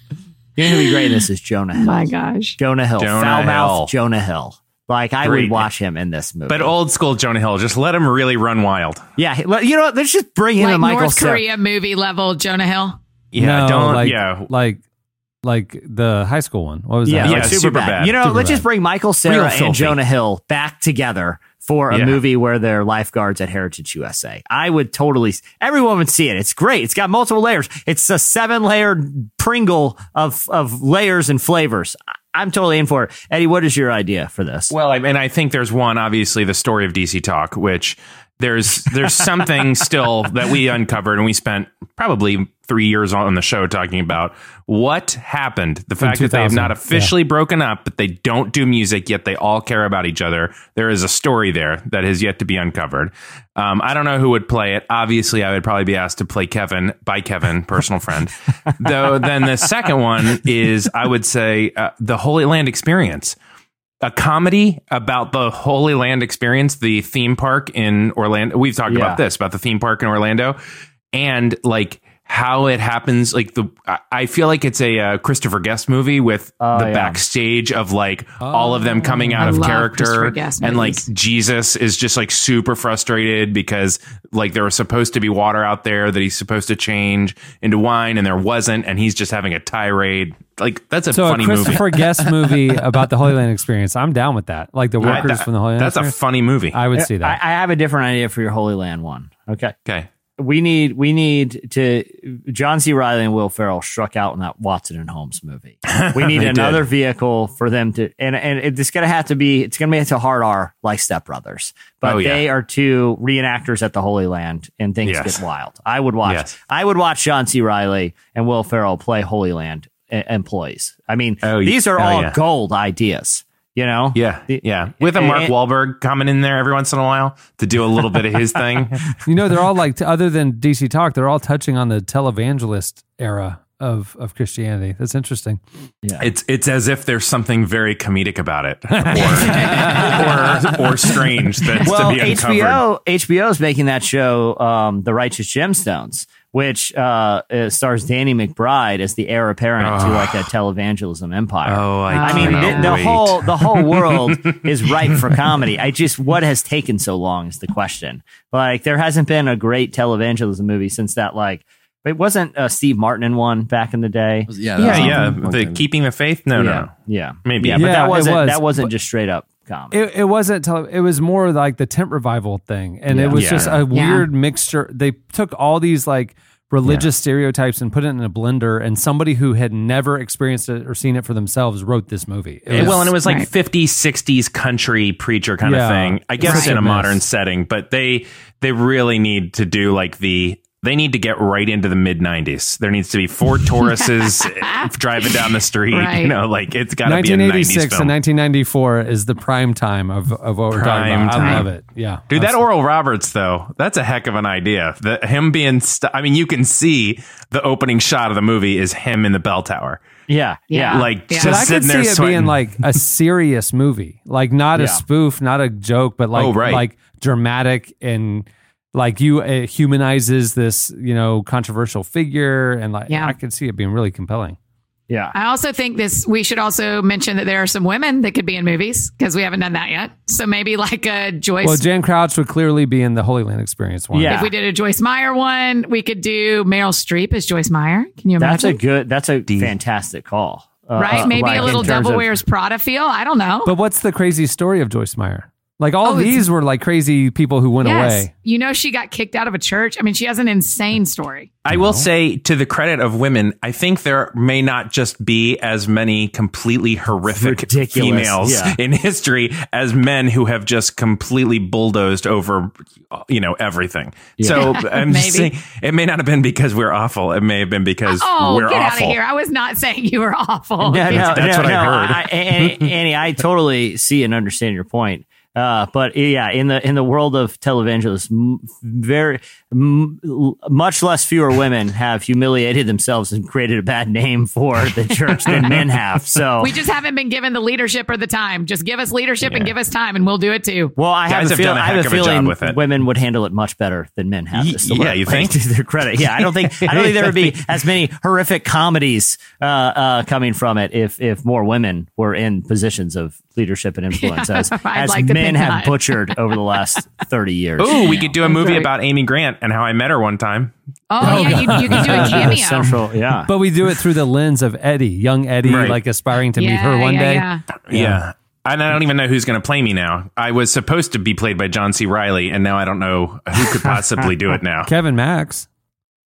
You know who'd be great in this is Jonah Hill. My gosh. Jonah Hill, Jonah foul Hill. mouth Jonah Hill. Like I Great. would watch him in this movie. But old school Jonah Hill, just let him really run wild. yeah, you know what? Let's just bring him Like and Michael North Cera. Korea movie level Jonah Hill. Yeah, no, don't. like, yeah, like like the high school one. What was Yeah, that? Yeah, like super, Superbad. bad. You know, Superbad. let's just bring Michael Real Cera and. Jonah Hill back together for a Yeah. movie where they're lifeguards at Heritage USA. I would totally. Everyone would see it. It's great. It's got multiple layers. It's a seven layered Pringle of of layers and flavors. I'm totally in for it. Eddie, what is your idea for this? Well, I mean, I think there's one, obviously, the story of DC Talk, which there's there's something still that we uncovered, and we spent probably three years on the show talking about what happened. The fact that they have not officially broken up, but they don't do music yet. They all care about each other. There is a story there that has yet to be uncovered. Um, I don't know who would play it. Obviously, I would probably be asked to play Kevin by Kevin, personal friend. Though, then the second one is I would say uh, the Holy Land Experience a comedy about the Holy Land experience, the theme park in Orlando. We've talked Yeah. about this, about the theme park in Orlando, and like how it happens. Like the, I- I feel like it's a uh, Christopher Guest movie with Oh, the yeah. backstage of like all of them coming out I of character, and like. Jesus is just like super frustrated because like there was supposed to be water out there that he's supposed to change into wine, and there wasn't, and he's just having a tirade. Like that's a So funny a movie. Christopher Guest movie about the Holy Land experience. I'm down with that. Like the I- workers from the Holy Land. That's a funny movie. I would see I, that. I have a different idea for your Holy Land one. Okay. okay. We need we need to John C. Reilly and Will Ferrell struck out in that Watson and Holmes movie. We need another did. vehicle for them to and and it's gonna have to be it's gonna be a hard R like Step Brothers. But Oh, yeah. they are two reenactors at the Holy Land and things Yes. get wild. I would watch Yes. I would watch John C. Reilly and Will Ferrell play Holy Land employees. I mean Oh, these are oh, all yeah. gold ideas. You know? Yeah, The- yeah. With a Mark and- Wahlberg coming in there every once in a while to do a little bit of his thing. you know, they're all like, other than DC Talk, they're all touching on the televangelist era of of Christianity. That's interesting. Yeah. It's it's as if there's something very comedic about it, or or, or strange that's well, to be uncovered. HBO HBO is making that show, um, The Righteous Gemstones, which uh, uh, stars Danny McBride as the heir apparent to like a televangelism empire. Oh, I, I mean, the, the whole the whole world is ripe for comedy. I just what has taken so long is the question. Like, there hasn't been a great televangelism movie since that. Like, it wasn't uh, Steve Martin in one back in the day. Yeah, Yeah, yeah. The keeping the faith. No, yeah, no. yeah, Maybe. Yeah, but Yeah, that it wasn't was, that wasn't but- just straight up comedy. It, it wasn't. Tele- it was more like the tent revival thing, and Yeah. it was Yeah. just a Yeah. weird mixture. They took all these like religious stereotypes and put it in a blender, and somebody who had never experienced it or seen it for themselves wrote this movie. It was- well, and it was like Right. 50s, 60s country preacher kind Yeah. of thing. I guess Right. in a modern setting, but they they really need to do like the they need to get right into the mid 90s. There needs to be four Tauruses driving down the street. You know, like it's got to be a 90s 1986 film. and 1994 is the prime time of, of what we're Prime talking about. I love it. Yeah, Dude, that Oral Roberts though, that's a heck of an idea. The, him being, st- I mean, you can see the opening shot of the movie is him in the bell tower. yeah, yeah, Yeah. Like Yeah. just But I could see it sweating. being like a serious movie, like not a spoof, not a joke, but like Oh, right. like dramatic and like you it humanizes this you know controversial figure, and like Yeah. I could see it being really compelling. yeah. I also think this. We should also mention that there are some women that could be in movies because we haven't done that yet. So maybe like a Joyce. Well, Jan Crouch would clearly be in the Holy Land Experience one. Yeah. if we did a Joyce Meyer one, we could do Meryl Streep as Joyce Meyer. Can you imagine That's a good. That's a fantastic call. Uh, right? uh, Maybe like, a little terms Devil of- Wears Prada feel. I don't know. But what's the crazy story of Joyce Meyer? Like all Oh, these were like crazy people who went yes, away. you know she got kicked out of a church. I mean, she has an insane story. I will say, to the credit of women, I think there may not just be as many completely horrific Ridiculous, females yeah. in history as men who have just completely bulldozed over, you know, everything. So I'm just saying, it may not have been because we're awful. It may have been because Oh, we're get out of here! I was not saying you were awful. No, no, That's no, what I heard. I, Annie, Annie, I totally see and understand your point. Uh, but yeah, in the in the world of televangelists, m- very m- l- much less fewer women have humiliated themselves and created a bad name for the church than men have. So, We just haven't been given the leadership or the time. Just give us leadership and give us time, and we'll do it too. well, I have Guys a, have feel, done a I have heck a of a job feeling with it. women would handle it much better than men have. Y- This to yeah, learn, you like, think? To their credit, yeah, I don't think I don't think there would be as many horrific comedies uh, uh, coming from it if if more women were in positions of leadership and influence as, as like men have not. butchered over the last thirty years. Ooh, we could do a movie right. about Amy Grant and how I met her one time. Oh, yeah, you, you can do a cameo. Central, yeah. But we do it through the lens of Eddie, young Eddie, Right. like aspiring to meet her one yeah, day. yeah. Yeah. And I don't even know who's going to play me now. I was supposed to be played by John C. Reilly, and now I don't know who could possibly do it now. Kevin Max.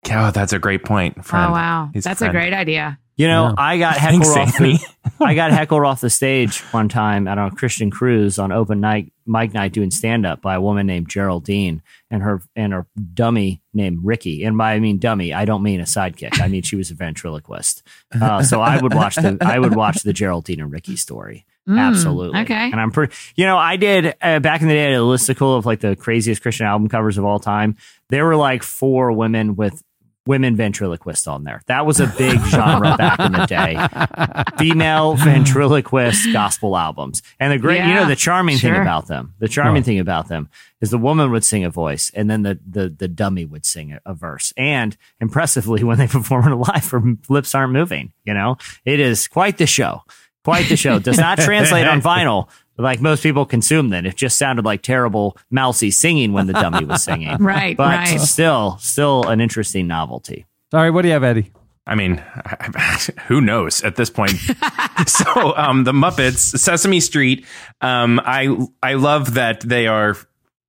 Oh, that's a great point. Oh wow, He's that's friend. a great idea. You know, Yeah. I got heckled Thanks, off. The, I got heckled off the stage one time at a Christian cruise on open night, mic night, doing stand up by a woman named Geraldine and her and her dummy named Ricky. And by I mean dummy, I don't mean a sidekick. I mean she was a ventriloquist. Uh, so I would watch the I would watch the Geraldine and Ricky story. Mm, Absolutely. okay. And I'm pretty, you know, I did uh, back in the day, I had a listicle of like the craziest Christian album covers of all time. There were like four women with women ventriloquists on there. That was a big genre back in the day. Female ventriloquist gospel albums. And the great, you know, the charming thing about them, the charming thing about them is the woman would sing a voice and then the, the, the dummy would sing a, a verse. And impressively, when they perform it live, her lips aren't moving. You know, it is quite the show. Quite the show. Does not translate on vinyl like most people consume them. It just sounded like terrible mousy singing when the dummy was singing. Right, But right. still, still an interesting novelty. Sorry, what do you have, Eddie? I mean, who knows at this point? so, um, the Muppets, Sesame Street. Um, I I love that they are,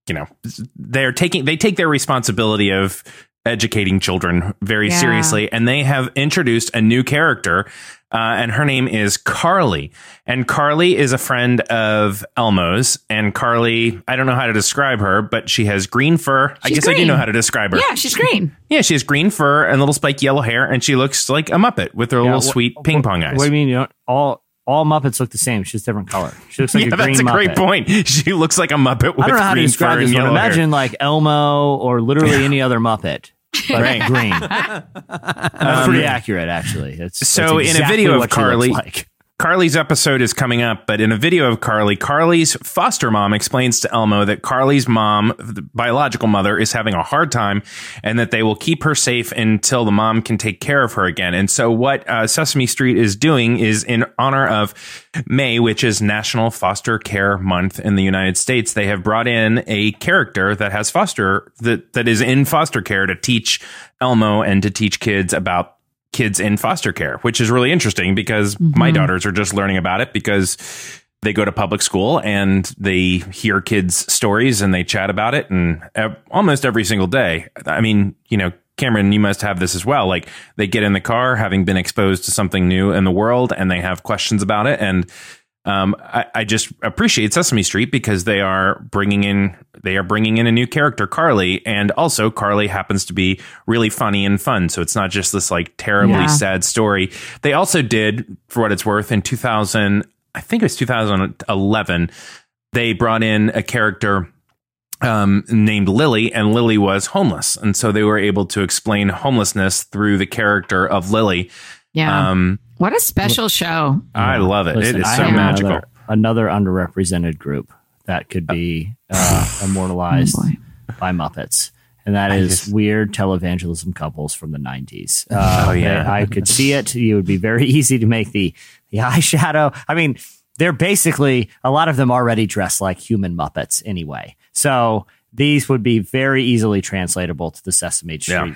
you know, they're taking they take their responsibility of educating children very Yeah. seriously, and they have introduced a new character. Uh, and her name is Carly. And Carly is a friend of Elmo's. And Carly, I don't know how to describe her, but she has green fur. I She's guess I do know how to describe her. Yeah, she's green. Yeah, she has green fur and little spiked yellow hair, and she looks like a Muppet with her Yeah, little wh- sweet wh- ping pong eyes. What do you mean? You don't, all all Muppets look the same. She's different color. She looks like yeah, a green that's a great point. She looks like a Muppet with I don't know how to green describe fur this and one. yellow Imagine hair. like Elmo or literally any other Muppet, but green. That's pretty um, accurate, actually. It's so it's in a video of what she looks Carly, like. Carly's episode is coming up, but in a video of Carly, Carly's foster mom explains to Elmo that Carly's mom, the biological mother, is having a hard time and that they will keep her safe until the mom can take care of her again. And so, what uh, Sesame Street is doing is in honor of May, which is National Foster Care Month in the United States, they have brought in a character that has foster, that, that is in foster care to teach Elmo and to teach kids about kids in foster care, which is really interesting because my mm-hmm. daughters are just learning about it because they go to public school and they hear kids' stories and they chat about it and almost every single day. I mean, you know, Cameron, you must have this as well. Like they get in the car having been exposed to something new in the world and they have questions about it. And um, I, I just appreciate Sesame Street because they are bringing in they are bringing in a new character, Carly, and also Carly happens to be really funny and fun. So it's not just this like terribly Yeah. sad story. They also did, for what it's worth, in 2000, I think it was 2011, they brought in a character um, named Lily, and Lily was homeless, and so they were able to explain homelessness through the character of Lily. Yeah. Um, what a special show. I love it. Listen, it is so magical. Another, another underrepresented group that could be uh, immortalized Oh, by Muppets. And that is just- weird televangelism couples from the 90s. Uh, Oh, yeah. I could see it. It would be very easy to make the, the eyeshadow. I mean, they're basically, a lot of them already dressed like human Muppets anyway. So these would be very easily translatable to the Sesame Street Yeah.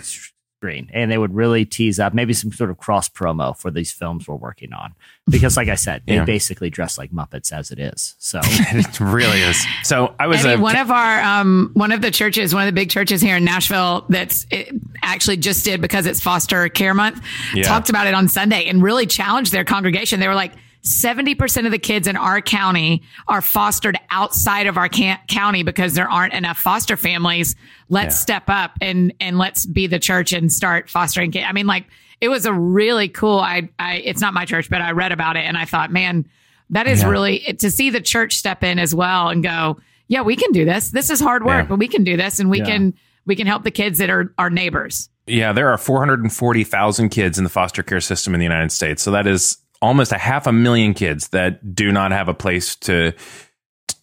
Screen. And they would really tease up maybe some sort of cross promo for these films we're working on. Because, like I said, they Yeah. basically dress like Muppets as it is. So. it really is. So I was I mean, a, one of our um, one of the churches, one of the big churches here in Nashville, that's it actually just did because it's Foster Care Month. Yeah. Talked about it on Sunday and really challenged their congregation. They were like. 70% of the kids in our county are fostered outside of our can- county because there aren't enough foster families. Let's Yeah. step up and, and let's be the church and start fostering kids. I mean, like it was a really cool, I, I, it's not my church, but I read about it and I thought, man, that is Yeah. really to see the church step in as well and go, yeah, we can do this. This is hard work, Yeah. but we can do this and we can, we can help the kids that are our neighbors. yeah, there are 440,000 kids in the foster care system in the United States. So that is almost a half a million kids that do not have a place to,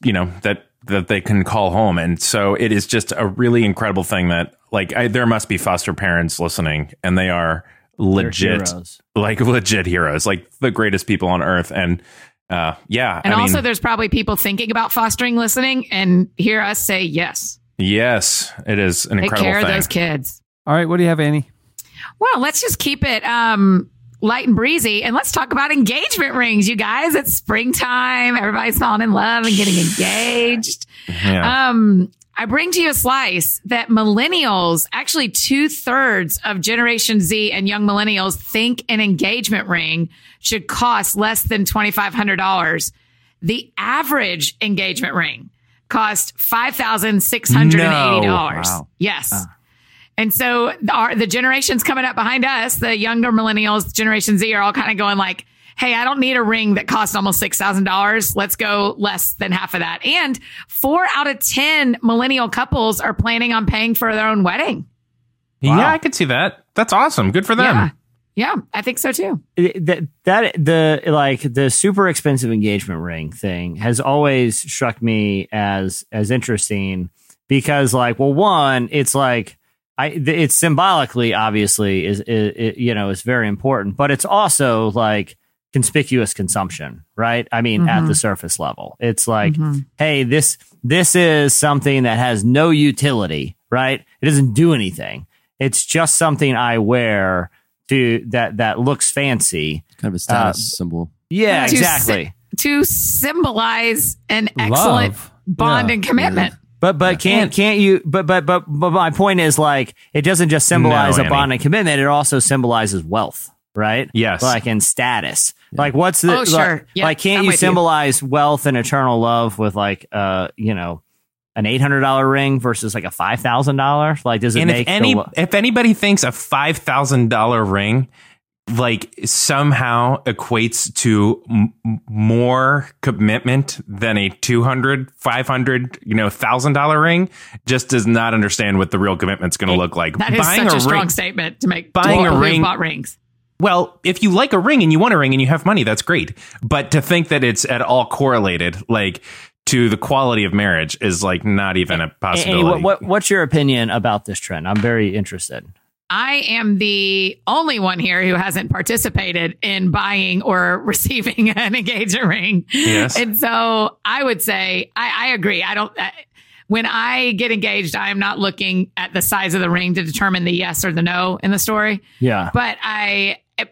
you know, that that they can call home. And so it is just a really incredible thing that like I, there must be foster parents listening and they are legit like legit heroes, like the greatest people on earth. And uh, yeah, And I also mean, there's probably people thinking about fostering listening and hear us say yes. yes, it is an Take incredible care thing. of those kids. All right, what do you have, Annie? Well, let's just keep it um, light and breezy, and let's talk about engagement rings, you guys. It's springtime. Everybody's falling in love and getting engaged. Yeah. Um, I bring to you a slice that millennials, actually two thirds of Generation Z and young millennials think an engagement ring should cost less than $2,500. The average engagement ring cost $5,680. No. Wow. Yes. And so the- our, the generations coming up behind us, the younger millennials, Generation Z, are all kind of going like, Hey, I don't need a ring that costs almost $6,000. Let's go less than half of that. And four out of 10 millennial couples are planning on paying for their own wedding. Yeah, I could see that. That's awesome. Good for them. Yeah. Yeah, I think so too. That that the like the super expensive engagement ring thing has always struck me as as interesting because like well one it's like I it's symbolically obviously is, is, is you know is very important but it's also like conspicuous consumption right I mean at the mm-hmm. surface level it's like mm-hmm. hey this this is something that has no utility right it doesn't do anything it's just something I wear to that that looks fancy Kind of a status um, symbol. yeah, To exactly. To symbolize an excellent Love. bond Yeah. and commitment. But but can't can't you? But but but but my point is like it doesn't just symbolize No, a Annie. bond and commitment. It also symbolizes wealth, right? Yes. like and status. Like what's the? Oh, sure. Like, Yeah, like can't you with you. symbolize wealth and eternal love with like uh you know an eight hundred dollar ring versus like a five thousand dollar? Like does it And make if any lo- if anybody thinks a five thousand dollar ring like somehow equates to m- m- more commitment than a 200 500 you know thousand dollar ring just does not understand what the real commitment's going to look like That is such a, strong statement to make. Buying a ring- bought rings. Well, if you like a ring and you want a ring and you have money, that's great. But to think that it's at all correlated, like to the quality of marriage, is like not even a Annie, possibility. what, what what's your opinion about this trend? I'm very interested. I am the only one here who hasn't participated in buying or receiving an engagement ring. Yes. And so I would say, I, I agree. I don't, I, when I get engaged, I am not looking at the size of the ring to determine the yes or the no in the story. Yeah, But I, eh,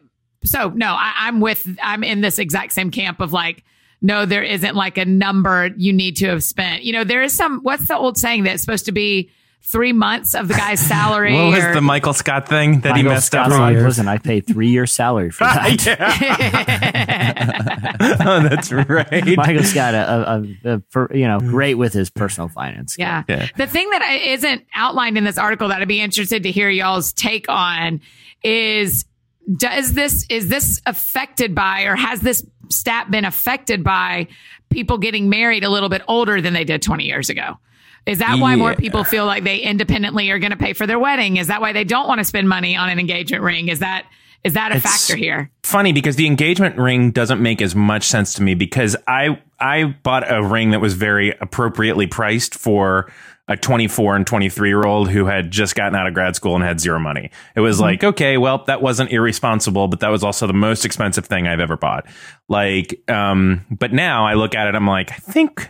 so no, I, I'm with, I'm in this exact same camp of like, no, there isn't like a number you need to have spent. You know, there is some, what's the old saying that's supposed to be three months of the guy's salary? What was or- the Michael Scott thing that he messed Scott's up like, on? Listen, I paid three years salary for that. oh, that's right. Michael's got a, a, a, a for, you know great with his personal finance. Yeah. Yeah. The thing that I- isn't outlined in this article that I'd be interested to hear y'all's take on is does this is this affected by or has this stat been affected by people getting married a little bit older than they did 20 years ago? Is that why more people feel like they independently are going to pay for their wedding? Is that why they don't want to spend money on an engagement ring? Is that is that a It's- factor here? funny because the engagement ring doesn't make as much sense to me because I I bought a ring that was very appropriately priced for a 24 and 23 year old who had just gotten out of grad school and had zero money. It was like, okay, well, that wasn't irresponsible, but that was also the most expensive thing I've ever bought. Like, um, but now I look at it, I'm like, I think,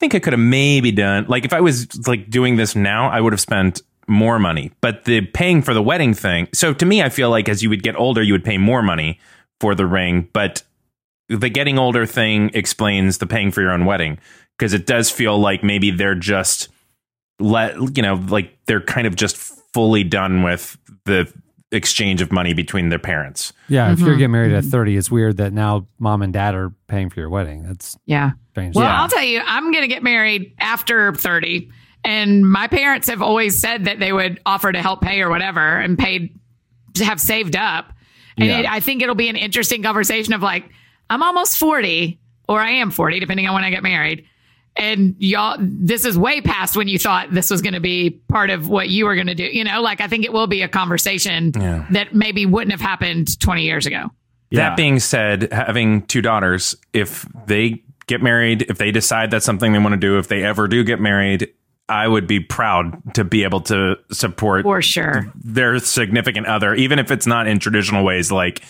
think I could have maybe done like if I was like doing this now, I would have spent more money. But the paying for the wedding thing. So to me, I feel like as you would get older, you would pay more money for the ring. But the getting older thing explains the paying for your own wedding because it does feel like maybe they're just let you know like they're kind of just fully done with the exchange of money between their parents. Yeah, if Mm-hmm. you're getting married at 30, it's weird that now mom and dad are paying for your wedding. That's Yeah. Strange. Well, Yeah. I'll tell you, I'm going to get married after 30. And my parents have always said that they would offer to help pay or whatever and paid to have saved up. And Yeah. it, I think it'll be an interesting conversation of like, I'm almost 40 or I am 40, depending on when I get married. And y'all, this is way past when you thought this was going to be part of what you were going to do. You know, like I think it will be a conversation Yeah. that maybe wouldn't have happened 20 years ago. Yeah. That being said, having two daughters, if they get married, if they decide that's something they want to do, if they ever do get married, I would be proud to be able to support For sure. their significant other, even if it's not in traditional ways like,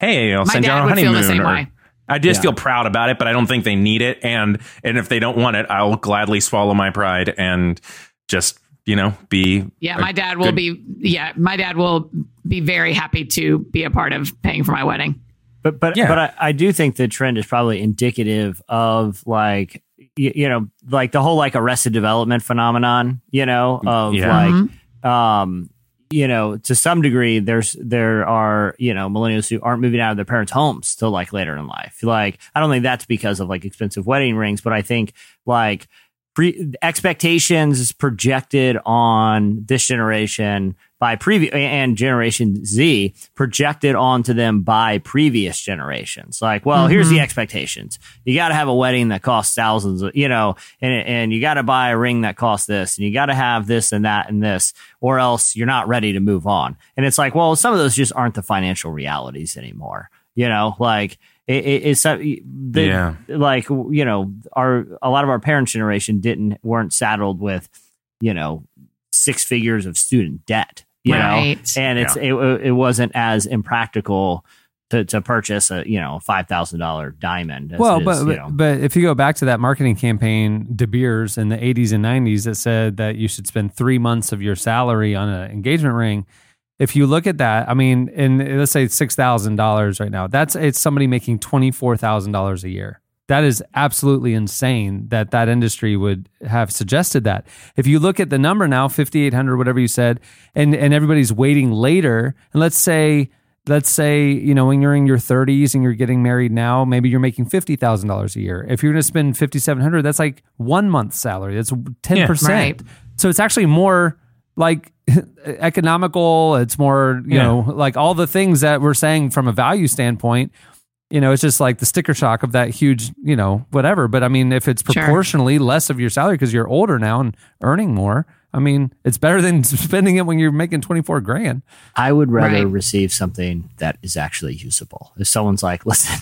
hey, I'll My send you on a would feel honeymoon. or- I just Yeah. feel proud about it, but I don't think they need it. And and if they don't want it, I'll gladly swallow my pride and just, you know, be Yeah, my dad will good- be. Yeah, my dad will be very happy to be a part of paying for my wedding. But but Yeah. but I, I do think the trend is probably indicative of like you, you know, like the whole like arrested development phenomenon, you know, of Yeah. like, um, you know, to some degree, there's there are you know millennials who aren't moving out of their parents' homes till like later in life. Like, I don't think that's because of like expensive wedding rings, but I think like pre- expectations projected on this generation by previous and generation Z projected onto them by previous generations. Like, well, here's the mm-hmm. expectations. You got to have a wedding that costs thousands of, you know, and, and you got to buy a ring that costs this and you got to have this and that and this, or else you're not ready to move on. And it's like, well, some of those just aren't the financial realities anymore. You know, like it, it, it's the, Yeah. like you know our a lot of our parents generation didn't weren't saddled with you know six figures of student debt you Right. know and it's it, it wasn't as impractical to, to purchase a you know five thousand dollar diamond as well, but, is, but you know. but if you go back to that marketing campaign, De Beers in the 80s and 90s that said that you should spend three months of your salary on an engagement ring. If you look at that, I mean, and let's say six thousand dollars right now, that's it's somebody making twenty four thousand dollars a year. That is absolutely insane that that industry would have suggested that. If you look at the number now, fifty eight hundred, whatever you said, and and everybody's waiting later, and let's say let's say you know when you're in your 30s and you're getting married now maybe you're making $50000 a year if you're going to spend 5700 that's like one month's salary that's 10% Right. so it's actually more like economical it's more you Yeah. know like all the things that we're saying from a value standpoint you know it's just like the sticker shock of that huge you know whatever but i mean if it's Sure. proportionally less of your salary because you're older now and earning more i mean it's better than spending it when you're making 24 grand I would rather Right. receive something that is actually usable. If someone's like, listen,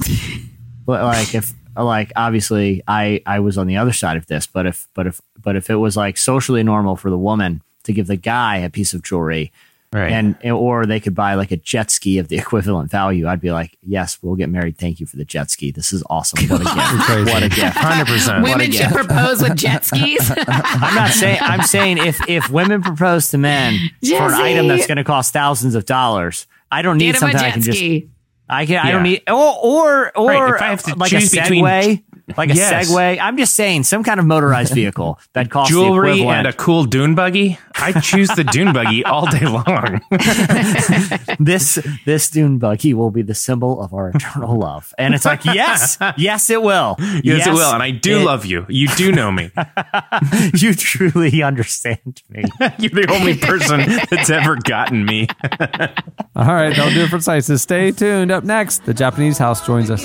but like if like obviously I I was on the other side of this, but if but if but if it was like socially normal for the woman to give the guy a piece of jewelry Right. and or they could buy like a jet ski of the equivalent value, I'd be like, yes, we'll get married. Thank you for the jet ski. This is awesome. What a gift. what a gift. Hundred percent. Women should propose with jet skis. I'm not saying I'm saying if if women propose to men for an item that's going to cost thousands of dollars, I don't need Get him a something I jet can just ski. I can. I don't need or or or Right, if I have to like choose a between- Segway, like a Yes. Segway. I'm just saying some kind of motorized vehicle that costs the Jewelry equivalent. and a cool dune buggy. I choose the dune buggy all day long. this this dune buggy will be the symbol of our eternal love, and it's like yes, yes, it will. yes, it will, and I do it- love you. You do know me. you. Truly understand me. You're the only person that's ever gotten me. All right, that'll do it for Slices. Stay tuned. Up next, the Japanese house joins us.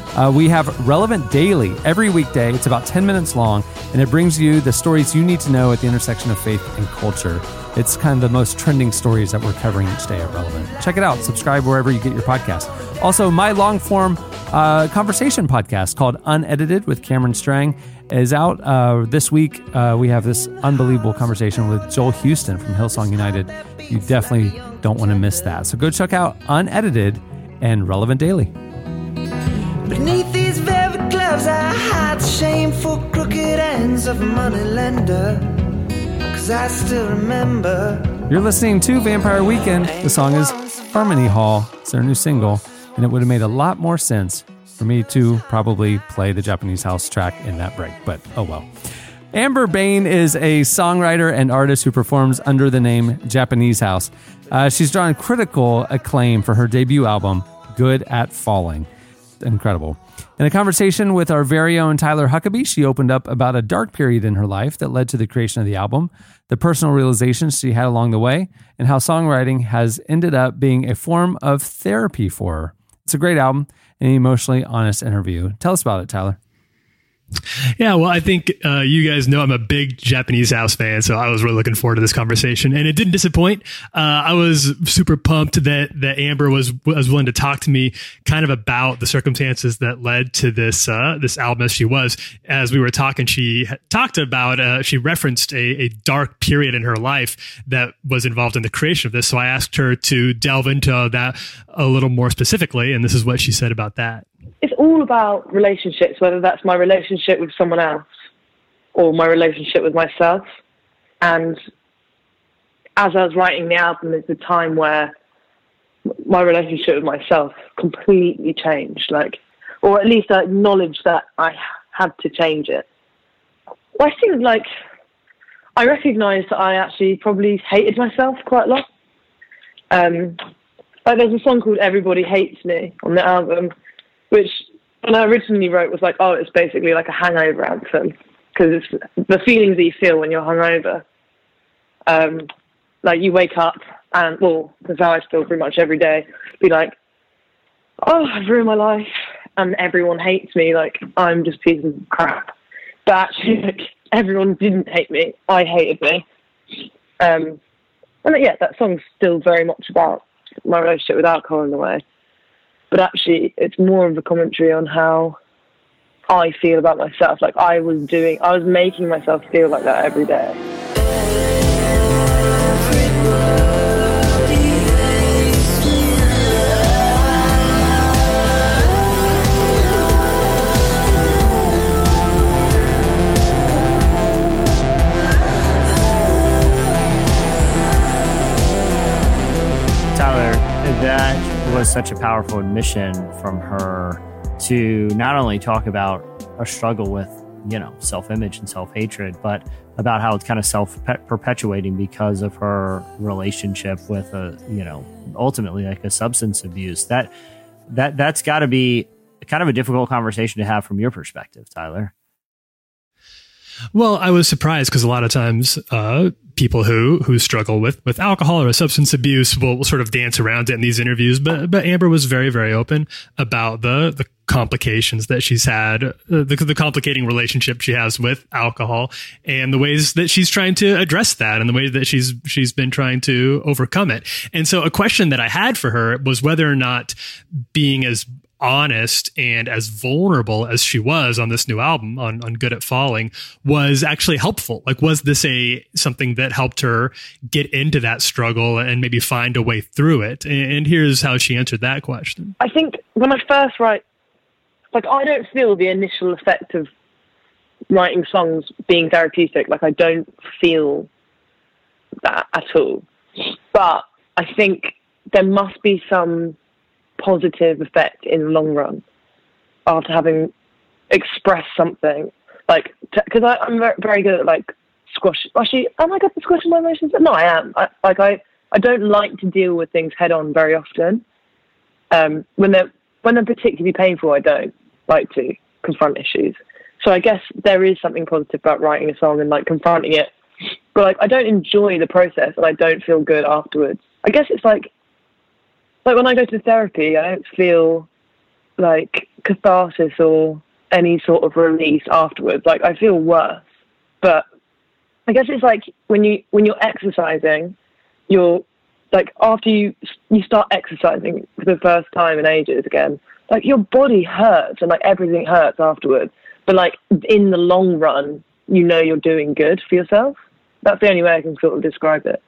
Uh, we have Relevant Daily every weekday. It's about 10 minutes long, and it brings you the stories you need to know at the intersection of faith and culture. It's kind of the most trending stories that we're covering each day at Relevant. Check it out. Subscribe wherever you get your podcast. Also, my long form uh, conversation podcast called Unedited with Cameron Strang is out uh, this week. Uh, we have this unbelievable conversation with Joel Houston from Hillsong United. You definitely don't want to miss that. So go check out Unedited and Relevant Daily. Beneath these velvet gloves, I hide the shameful crooked ends of a moneylender. Cause I still remember. You're listening to Vampire Weekend. The song is Harmony Hall. It's their new single, and it would have made a lot more sense for me to probably play the Japanese house track in that break, but oh well. Amber Bain is a songwriter and artist who performs under the name Japanese House. Uh, she's drawn critical acclaim for her debut album, Good at Falling. Incredible. In a conversation with our very own Tyler Huckabee, she opened up about a dark period in her life that led to the creation of the album, the personal realizations she had along the way, and how songwriting has ended up being a form of therapy for her. It's a great album and an emotionally honest interview. Tell us about it, Tyler. Yeah, well, I think uh, you guys know I'm a big Japanese house fan, so I was really looking forward to this conversation, and it didn't disappoint. Uh, I was super pumped that that Amber was was willing to talk to me, kind of about the circumstances that led to this uh, this album as she was. As we were talking, she talked about uh, she referenced a, a dark period in her life that was involved in the creation of this. So I asked her to delve into that a little more specifically, and this is what she said about that. It's all about relationships, whether that's my relationship with someone else or my relationship with myself. And as I was writing the album, it's a time where my relationship with myself completely changed, like, or at least I acknowledged that I had to change it. Well, I think, like, I recognized that I actually probably hated myself quite a lot. Um, like, there's a song called Everybody Hates Me on the album, which when I originally wrote was like, oh, it's basically like a hangover anthem because it's the feelings that you feel when you're hungover. Um, like you wake up and well, that's how I feel pretty much every day. Be like, oh, I've ruined my life, and everyone hates me. Like I'm just piece of crap. But actually, like, everyone didn't hate me. I hated me. Um, and yeah, that song's still very much about my relationship with alcohol in a way but actually it's more of a commentary on how I feel about myself. Like I was doing, I was making myself feel like that every day. Was such a powerful admission from her to not only talk about a struggle with, you know, self image and self hatred, but about how it's kind of self perpetuating because of her relationship with a, you know, ultimately like a substance abuse. That, that, that's got to be kind of a difficult conversation to have from your perspective, Tyler. Well, I was surprised because a lot of times uh, people who who struggle with with alcohol or substance abuse will, will sort of dance around it in these interviews. But but Amber was very very open about the the complications that she's had, uh, the, the complicating relationship she has with alcohol, and the ways that she's trying to address that, and the way that she's she's been trying to overcome it. And so, a question that I had for her was whether or not being as honest and as vulnerable as she was on this new album on, on good at falling was actually helpful like was this a something that helped her get into that struggle and maybe find a way through it and, here's how she answered that question I think when I first write, like I don't feel the initial effect of writing songs being therapeutic. Like I don't feel that at all. But I think there must be some positive effect in the long run after having expressed something. Like, because I'm very, good at like squash. Actually, am I good at squashing my emotions? No, I am. I, like I, I don't like to deal with things head on very often. Um, when they're when they're particularly painful, I don't like to confront issues. So I guess there is something positive about writing a song and like confronting it. But like I don't enjoy the process and I don't feel good afterwards. I guess it's like like when I go to therapy, I don't feel like catharsis or any sort of release afterwards. Like I feel worse. But I guess it's like when you when you're exercising, you're like after you you start exercising for the first time in ages again, like your body hurts and like everything hurts afterwards. But like in the long run, you know you're doing good for yourself. That's the only way I can sort of describe it.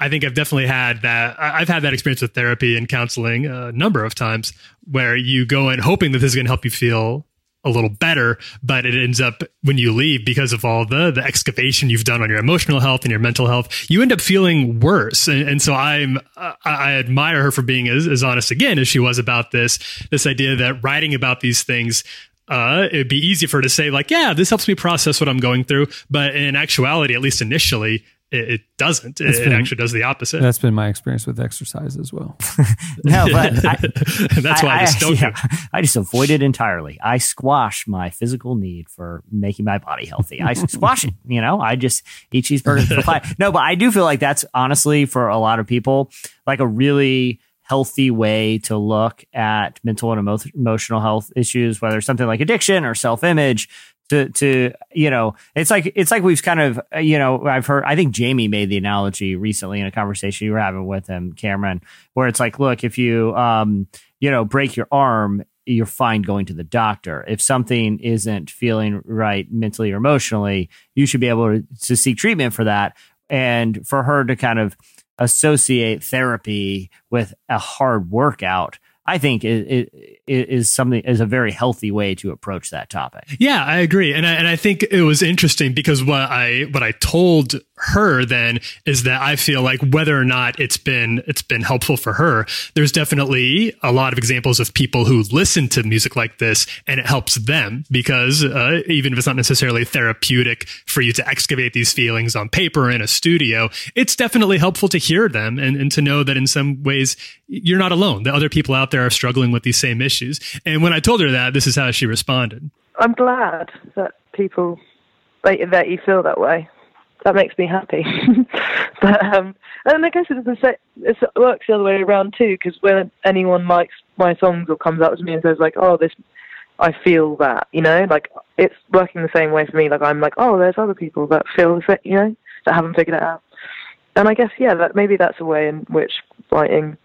I think I've definitely had that. I've had that experience with therapy and counseling a number of times where you go in hoping that this is going to help you feel a little better, but it ends up when you leave because of all the the excavation you've done on your emotional health and your mental health, you end up feeling worse. And, and so I'm I, I admire her for being as, as honest again as she was about this this idea that writing about these things uh, it'd be easy for her to say like, yeah, this helps me process what I'm going through. But in actuality, at least initially, it, it doesn't. It, It's it actually does the opposite. That's been my experience with exercise as well. No, but I, That's why I, just don't. yeah, I just avoid it entirely. I squash my physical need for making my body healthy. I squash it. You know, I just eat cheeseburgers for five. No, but I do feel like that's honestly for a lot of people like a really healthy way to look at mental and emo- emotional health issues, whether it's something like addiction or self image. To to you know it's like it's like we've kind of uh, you know I've heard I think Jamie made the analogy recently in a conversation you were having with him Cameron where it's like look if you um you know break your arm you're fine going to the doctor. If something isn't feeling right mentally or emotionally you should be able to, to seek treatment for that. And for her to kind of associate therapy with a hard workout I think it is something is a very healthy way to approach that topic. Yeah, I agree, and I, and I think it was interesting because what I what I told her then is that I feel like whether or not it's been it's been helpful for her, there's definitely a lot of examples of people who listen to music like this and it helps them because uh, even if it's not necessarily therapeutic for you to excavate these feelings on paper in a studio, it's definitely helpful to hear them and, and to know that in some ways you're not alone. The other people out there are struggling with these same issues. And when I told her that, this is how she responded. I'm glad that people that, you feel that way. That makes me happy. but um, and I guess it works the other way around too. Because when anyone likes my songs or comes up to me and says like, "Oh, this," I feel that you know, like it's working the same way for me. Like I'm like, "Oh, there's other people that feel the same," you know, that haven't figured it out. And I guess yeah, that maybe that's a way in which writing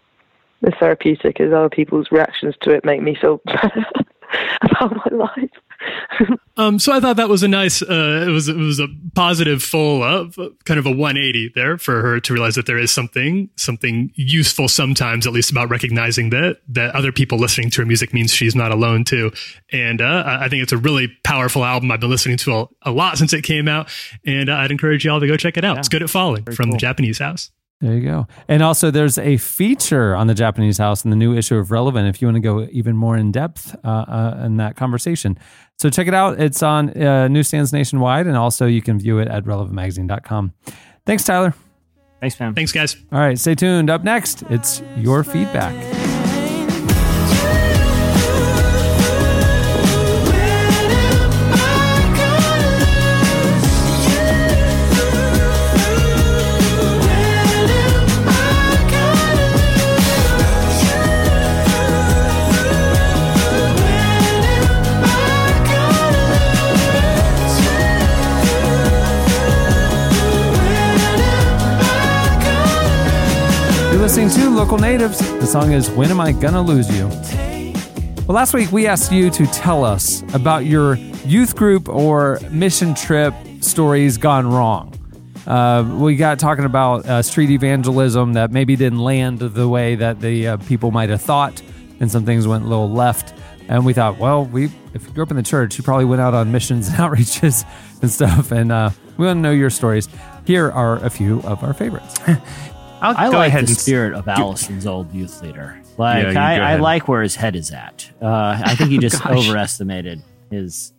is therapeutic. Is other people's reactions to it make me feel better about my life. Um, so I thought that was a nice, uh, it was it was a positive, full, uh, kind of a 180 there for her to realize that there is something something useful sometimes, at least about recognizing that that other people listening to her music means she's not alone too. And uh, I think it's a really powerful album. I've been listening to a, a lot since it came out, and uh, I'd encourage y'all to go check it out. Yeah. It's good at falling Very from cool. the Japanese House. There you go. And also, there's a feature on the Japanese House in the new issue of Relevant if you want to go even more in depth uh, uh, in that conversation. So check it out. It's on uh, newsstands nationwide, and also you can view it at relevantmagazine.com. Thanks, Tyler. Thanks, man. Thanks, guys. All right, stay tuned. Up next, it's your feedback. Listening to Local Natives. The song is When Am I Gonna Lose You? Well, last week we asked you to tell us about your youth group or mission trip stories gone wrong. Uh, we got talking about uh, street evangelism that maybe didn't land the way that the uh, people might have thought, and some things went a little left. And we thought, well, we if you grew up in the church, you probably went out on missions and outreaches and stuff. And uh, we want to know your stories. Here are a few of our favorites. I'll I go like ahead the and spirit of Allison's old youth leader. Like Yeah, I, I like where his head is at. Uh, I think he just overestimated his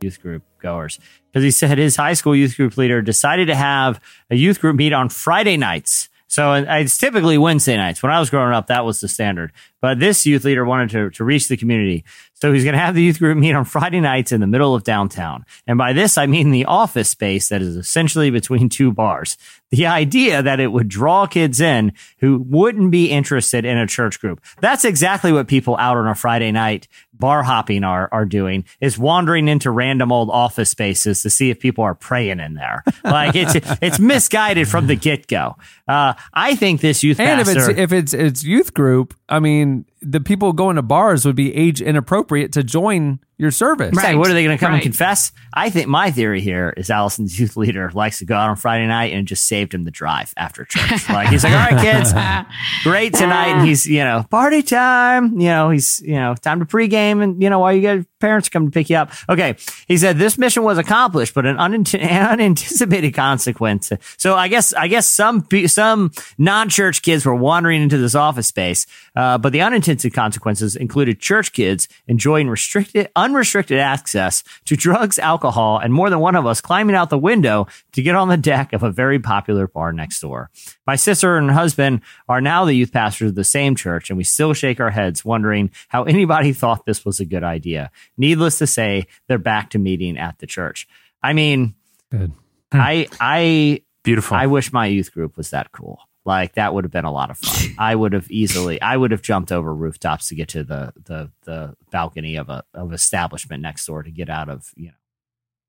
youth group goers because he said his high school youth group leader decided to have a youth group meet on Friday nights. So it's typically Wednesday nights. When I was growing up, that was the standard. But this youth leader wanted to, to reach the community. So he's going to have the youth group meet on Friday nights in the middle of downtown. And by this, I mean the office space that is essentially between two bars. The idea that it would draw kids in who wouldn't be interested in a church group. That's exactly what people out on a Friday night bar hopping are, are doing is wandering into random old office spaces to see if people are praying in there. Like it's, it's misguided from the get go. Uh, I think this youth And if it's if it's it's youth group, I mean, the people going to bars would be age inappropriate to join your service. Say, what are they going to come and confess? I think my theory here is Allison's youth leader likes to go out on Friday night and just saved him the drive after church. Like he's like, all right, kids, great tonight. And he's, you know, party time. You know, he's, you know, time to pregame and, you know, while you get parents come to pick you up. Okay. He said this mission was accomplished, but an unant- unanticipated consequence. So I guess, I guess some, pe- some non-church kids were wandering into this office space. Uh, but the unintended consequences included church kids enjoying restricted, unrestricted access to drugs, alcohol, and more than one of us climbing out the window to get on the deck of a very popular bar next door. My sister and husband are now the youth pastors of the same church, and we still shake our heads wondering how anybody thought this was a good idea. Needless to say, they're back to meeting at the church. I mean, Good. I, I, Beautiful. I wish my youth group was that cool. Like that would have been a lot of fun. I would have easily, I would have jumped over rooftops to get to the the the balcony of a of establishment next door to get out of you know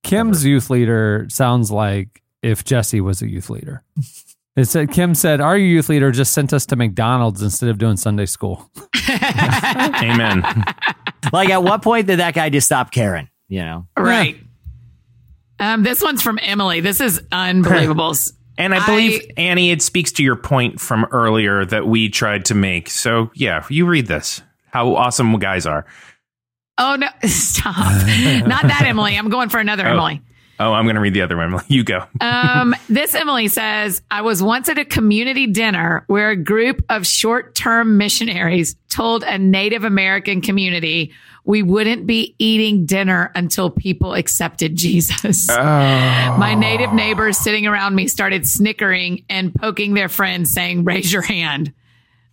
Kim's youth leader sounds like if Jesse was a youth leader. It said Kim said our youth leader just sent us to McDonald's instead of doing Sunday school. Amen. Like, at what point did that guy just stop caring? You know? Right. Um, this one's from Emily. This is unbelievable. And I believe Annie, it speaks to your point from earlier that we tried to make. So yeah, you read this. How awesome guys are. oh no, stop! Not that Emily. I'm going for another oh. Emily. Oh, I'm going to read the other one. You go. Um, this Emily says, I was once at a community dinner where a group of short term missionaries told a Native American community we wouldn't be eating dinner until people accepted Jesus. My Native neighbors sitting around me started snickering and poking their friends, saying, Raise your hand.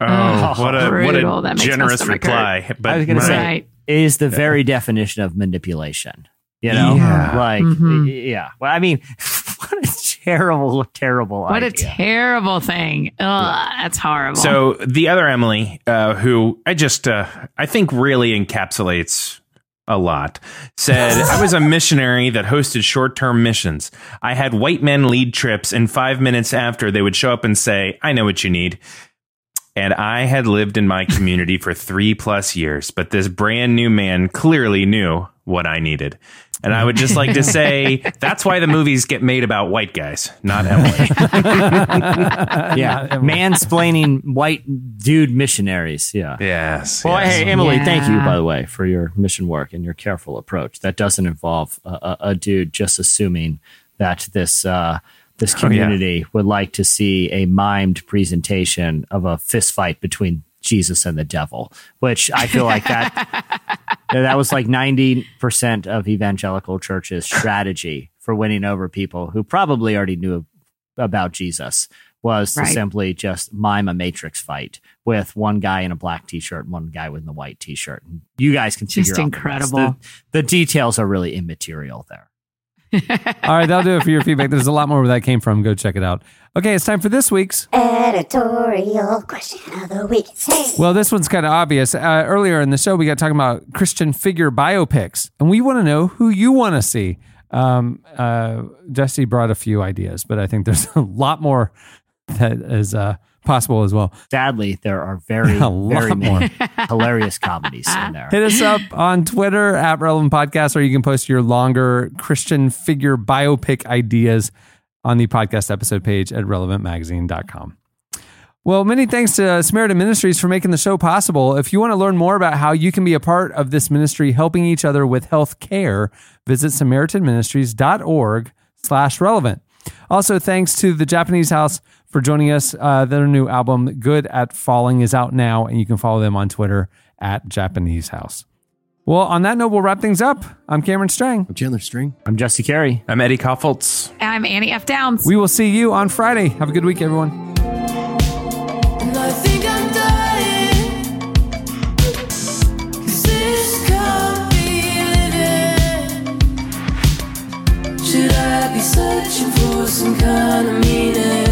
Oh, what a brutal. what That a makes my generous reply. hurt. But I was going to say, Right. it is the very definition of manipulation. You know? Yeah. Like, Mhm. yeah. Well, I mean, what a terrible, terrible What a terrible thing. Ugh, that's horrible. So the other Emily, uh, who I just uh, I think really encapsulates a lot, said I was a missionary that hosted short term missions. I had white men lead trips, and five minutes after they would show up and say, "I know what you need." And I had lived in my community for three plus years, but this brand new man clearly knew what I needed. And I would just like to say that's why the movies get made about white guys, not Emily. yeah. Mansplaining white dude missionaries. Yeah. yes. Well, yes. hey, Emily, thank you, by the way, for your mission work and your careful approach. That doesn't involve a, a, a dude just assuming that this uh, this Oh, yeah. community would like to see a mimed presentation of a fist fight between Jesus and the devil, which I feel like that that was like ninety percent of evangelical churches' strategy for winning over people who probably already knew about Jesus was to simply just mime a matrix fight with one guy in a black t-shirt and one guy with a white t-shirt. And you guys can figure Just out incredible. The, the details are really immaterial there. All right, that'll do it for your feedback. There's a lot more where that came from. Go check it out. Okay, it's time for this week's. Editorial question of the week. Hey. Well, this one's kind of obvious. Uh, earlier in the show, we got talking about Christian figure biopics, and we want to know who you want to see. Um, uh, Jesse brought a few ideas, but I think there's a lot more that is uh, possible as well. Sadly, there are very, very more. hilarious comedies in there. Hit us up on Twitter at Relevant Podcast, or you can post your longer Christian figure biopic ideas on the podcast episode page at relevantmagazine.com. Well, many thanks to Samaritan Ministries for making the show possible. If you want to learn more about how you can be a part of this ministry helping each other with health care, visit samaritanministries.org slash relevant. Also, thanks to the Japanese House for joining us. Uh, their new album, Good at Falling, is out now, and you can follow them on Twitter at Japanese House. Well, on that note, we'll wrap things up. I'm Cameron Strang. I'm Chandler String. I'm Jesse Carey. I'm Eddie Kaufholz. I'm Annie F. Downs. We will see you on Friday. Have a good week, everyone. And I think I'm dying. 'Cause this can't be living. Should I be searching for some kind of meaning?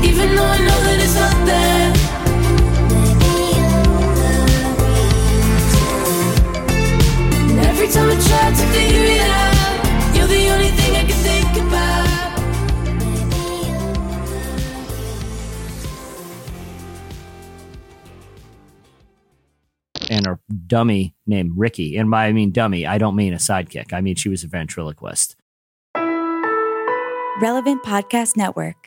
I keep looking for something, even though I know that it's not there. And every time I try to figure it out, you're the only thing I can think about. And a dummy named Ricky. And by I mean dummy, I don't mean a sidekick. I mean she was a ventriloquist. Relevant Podcast Network.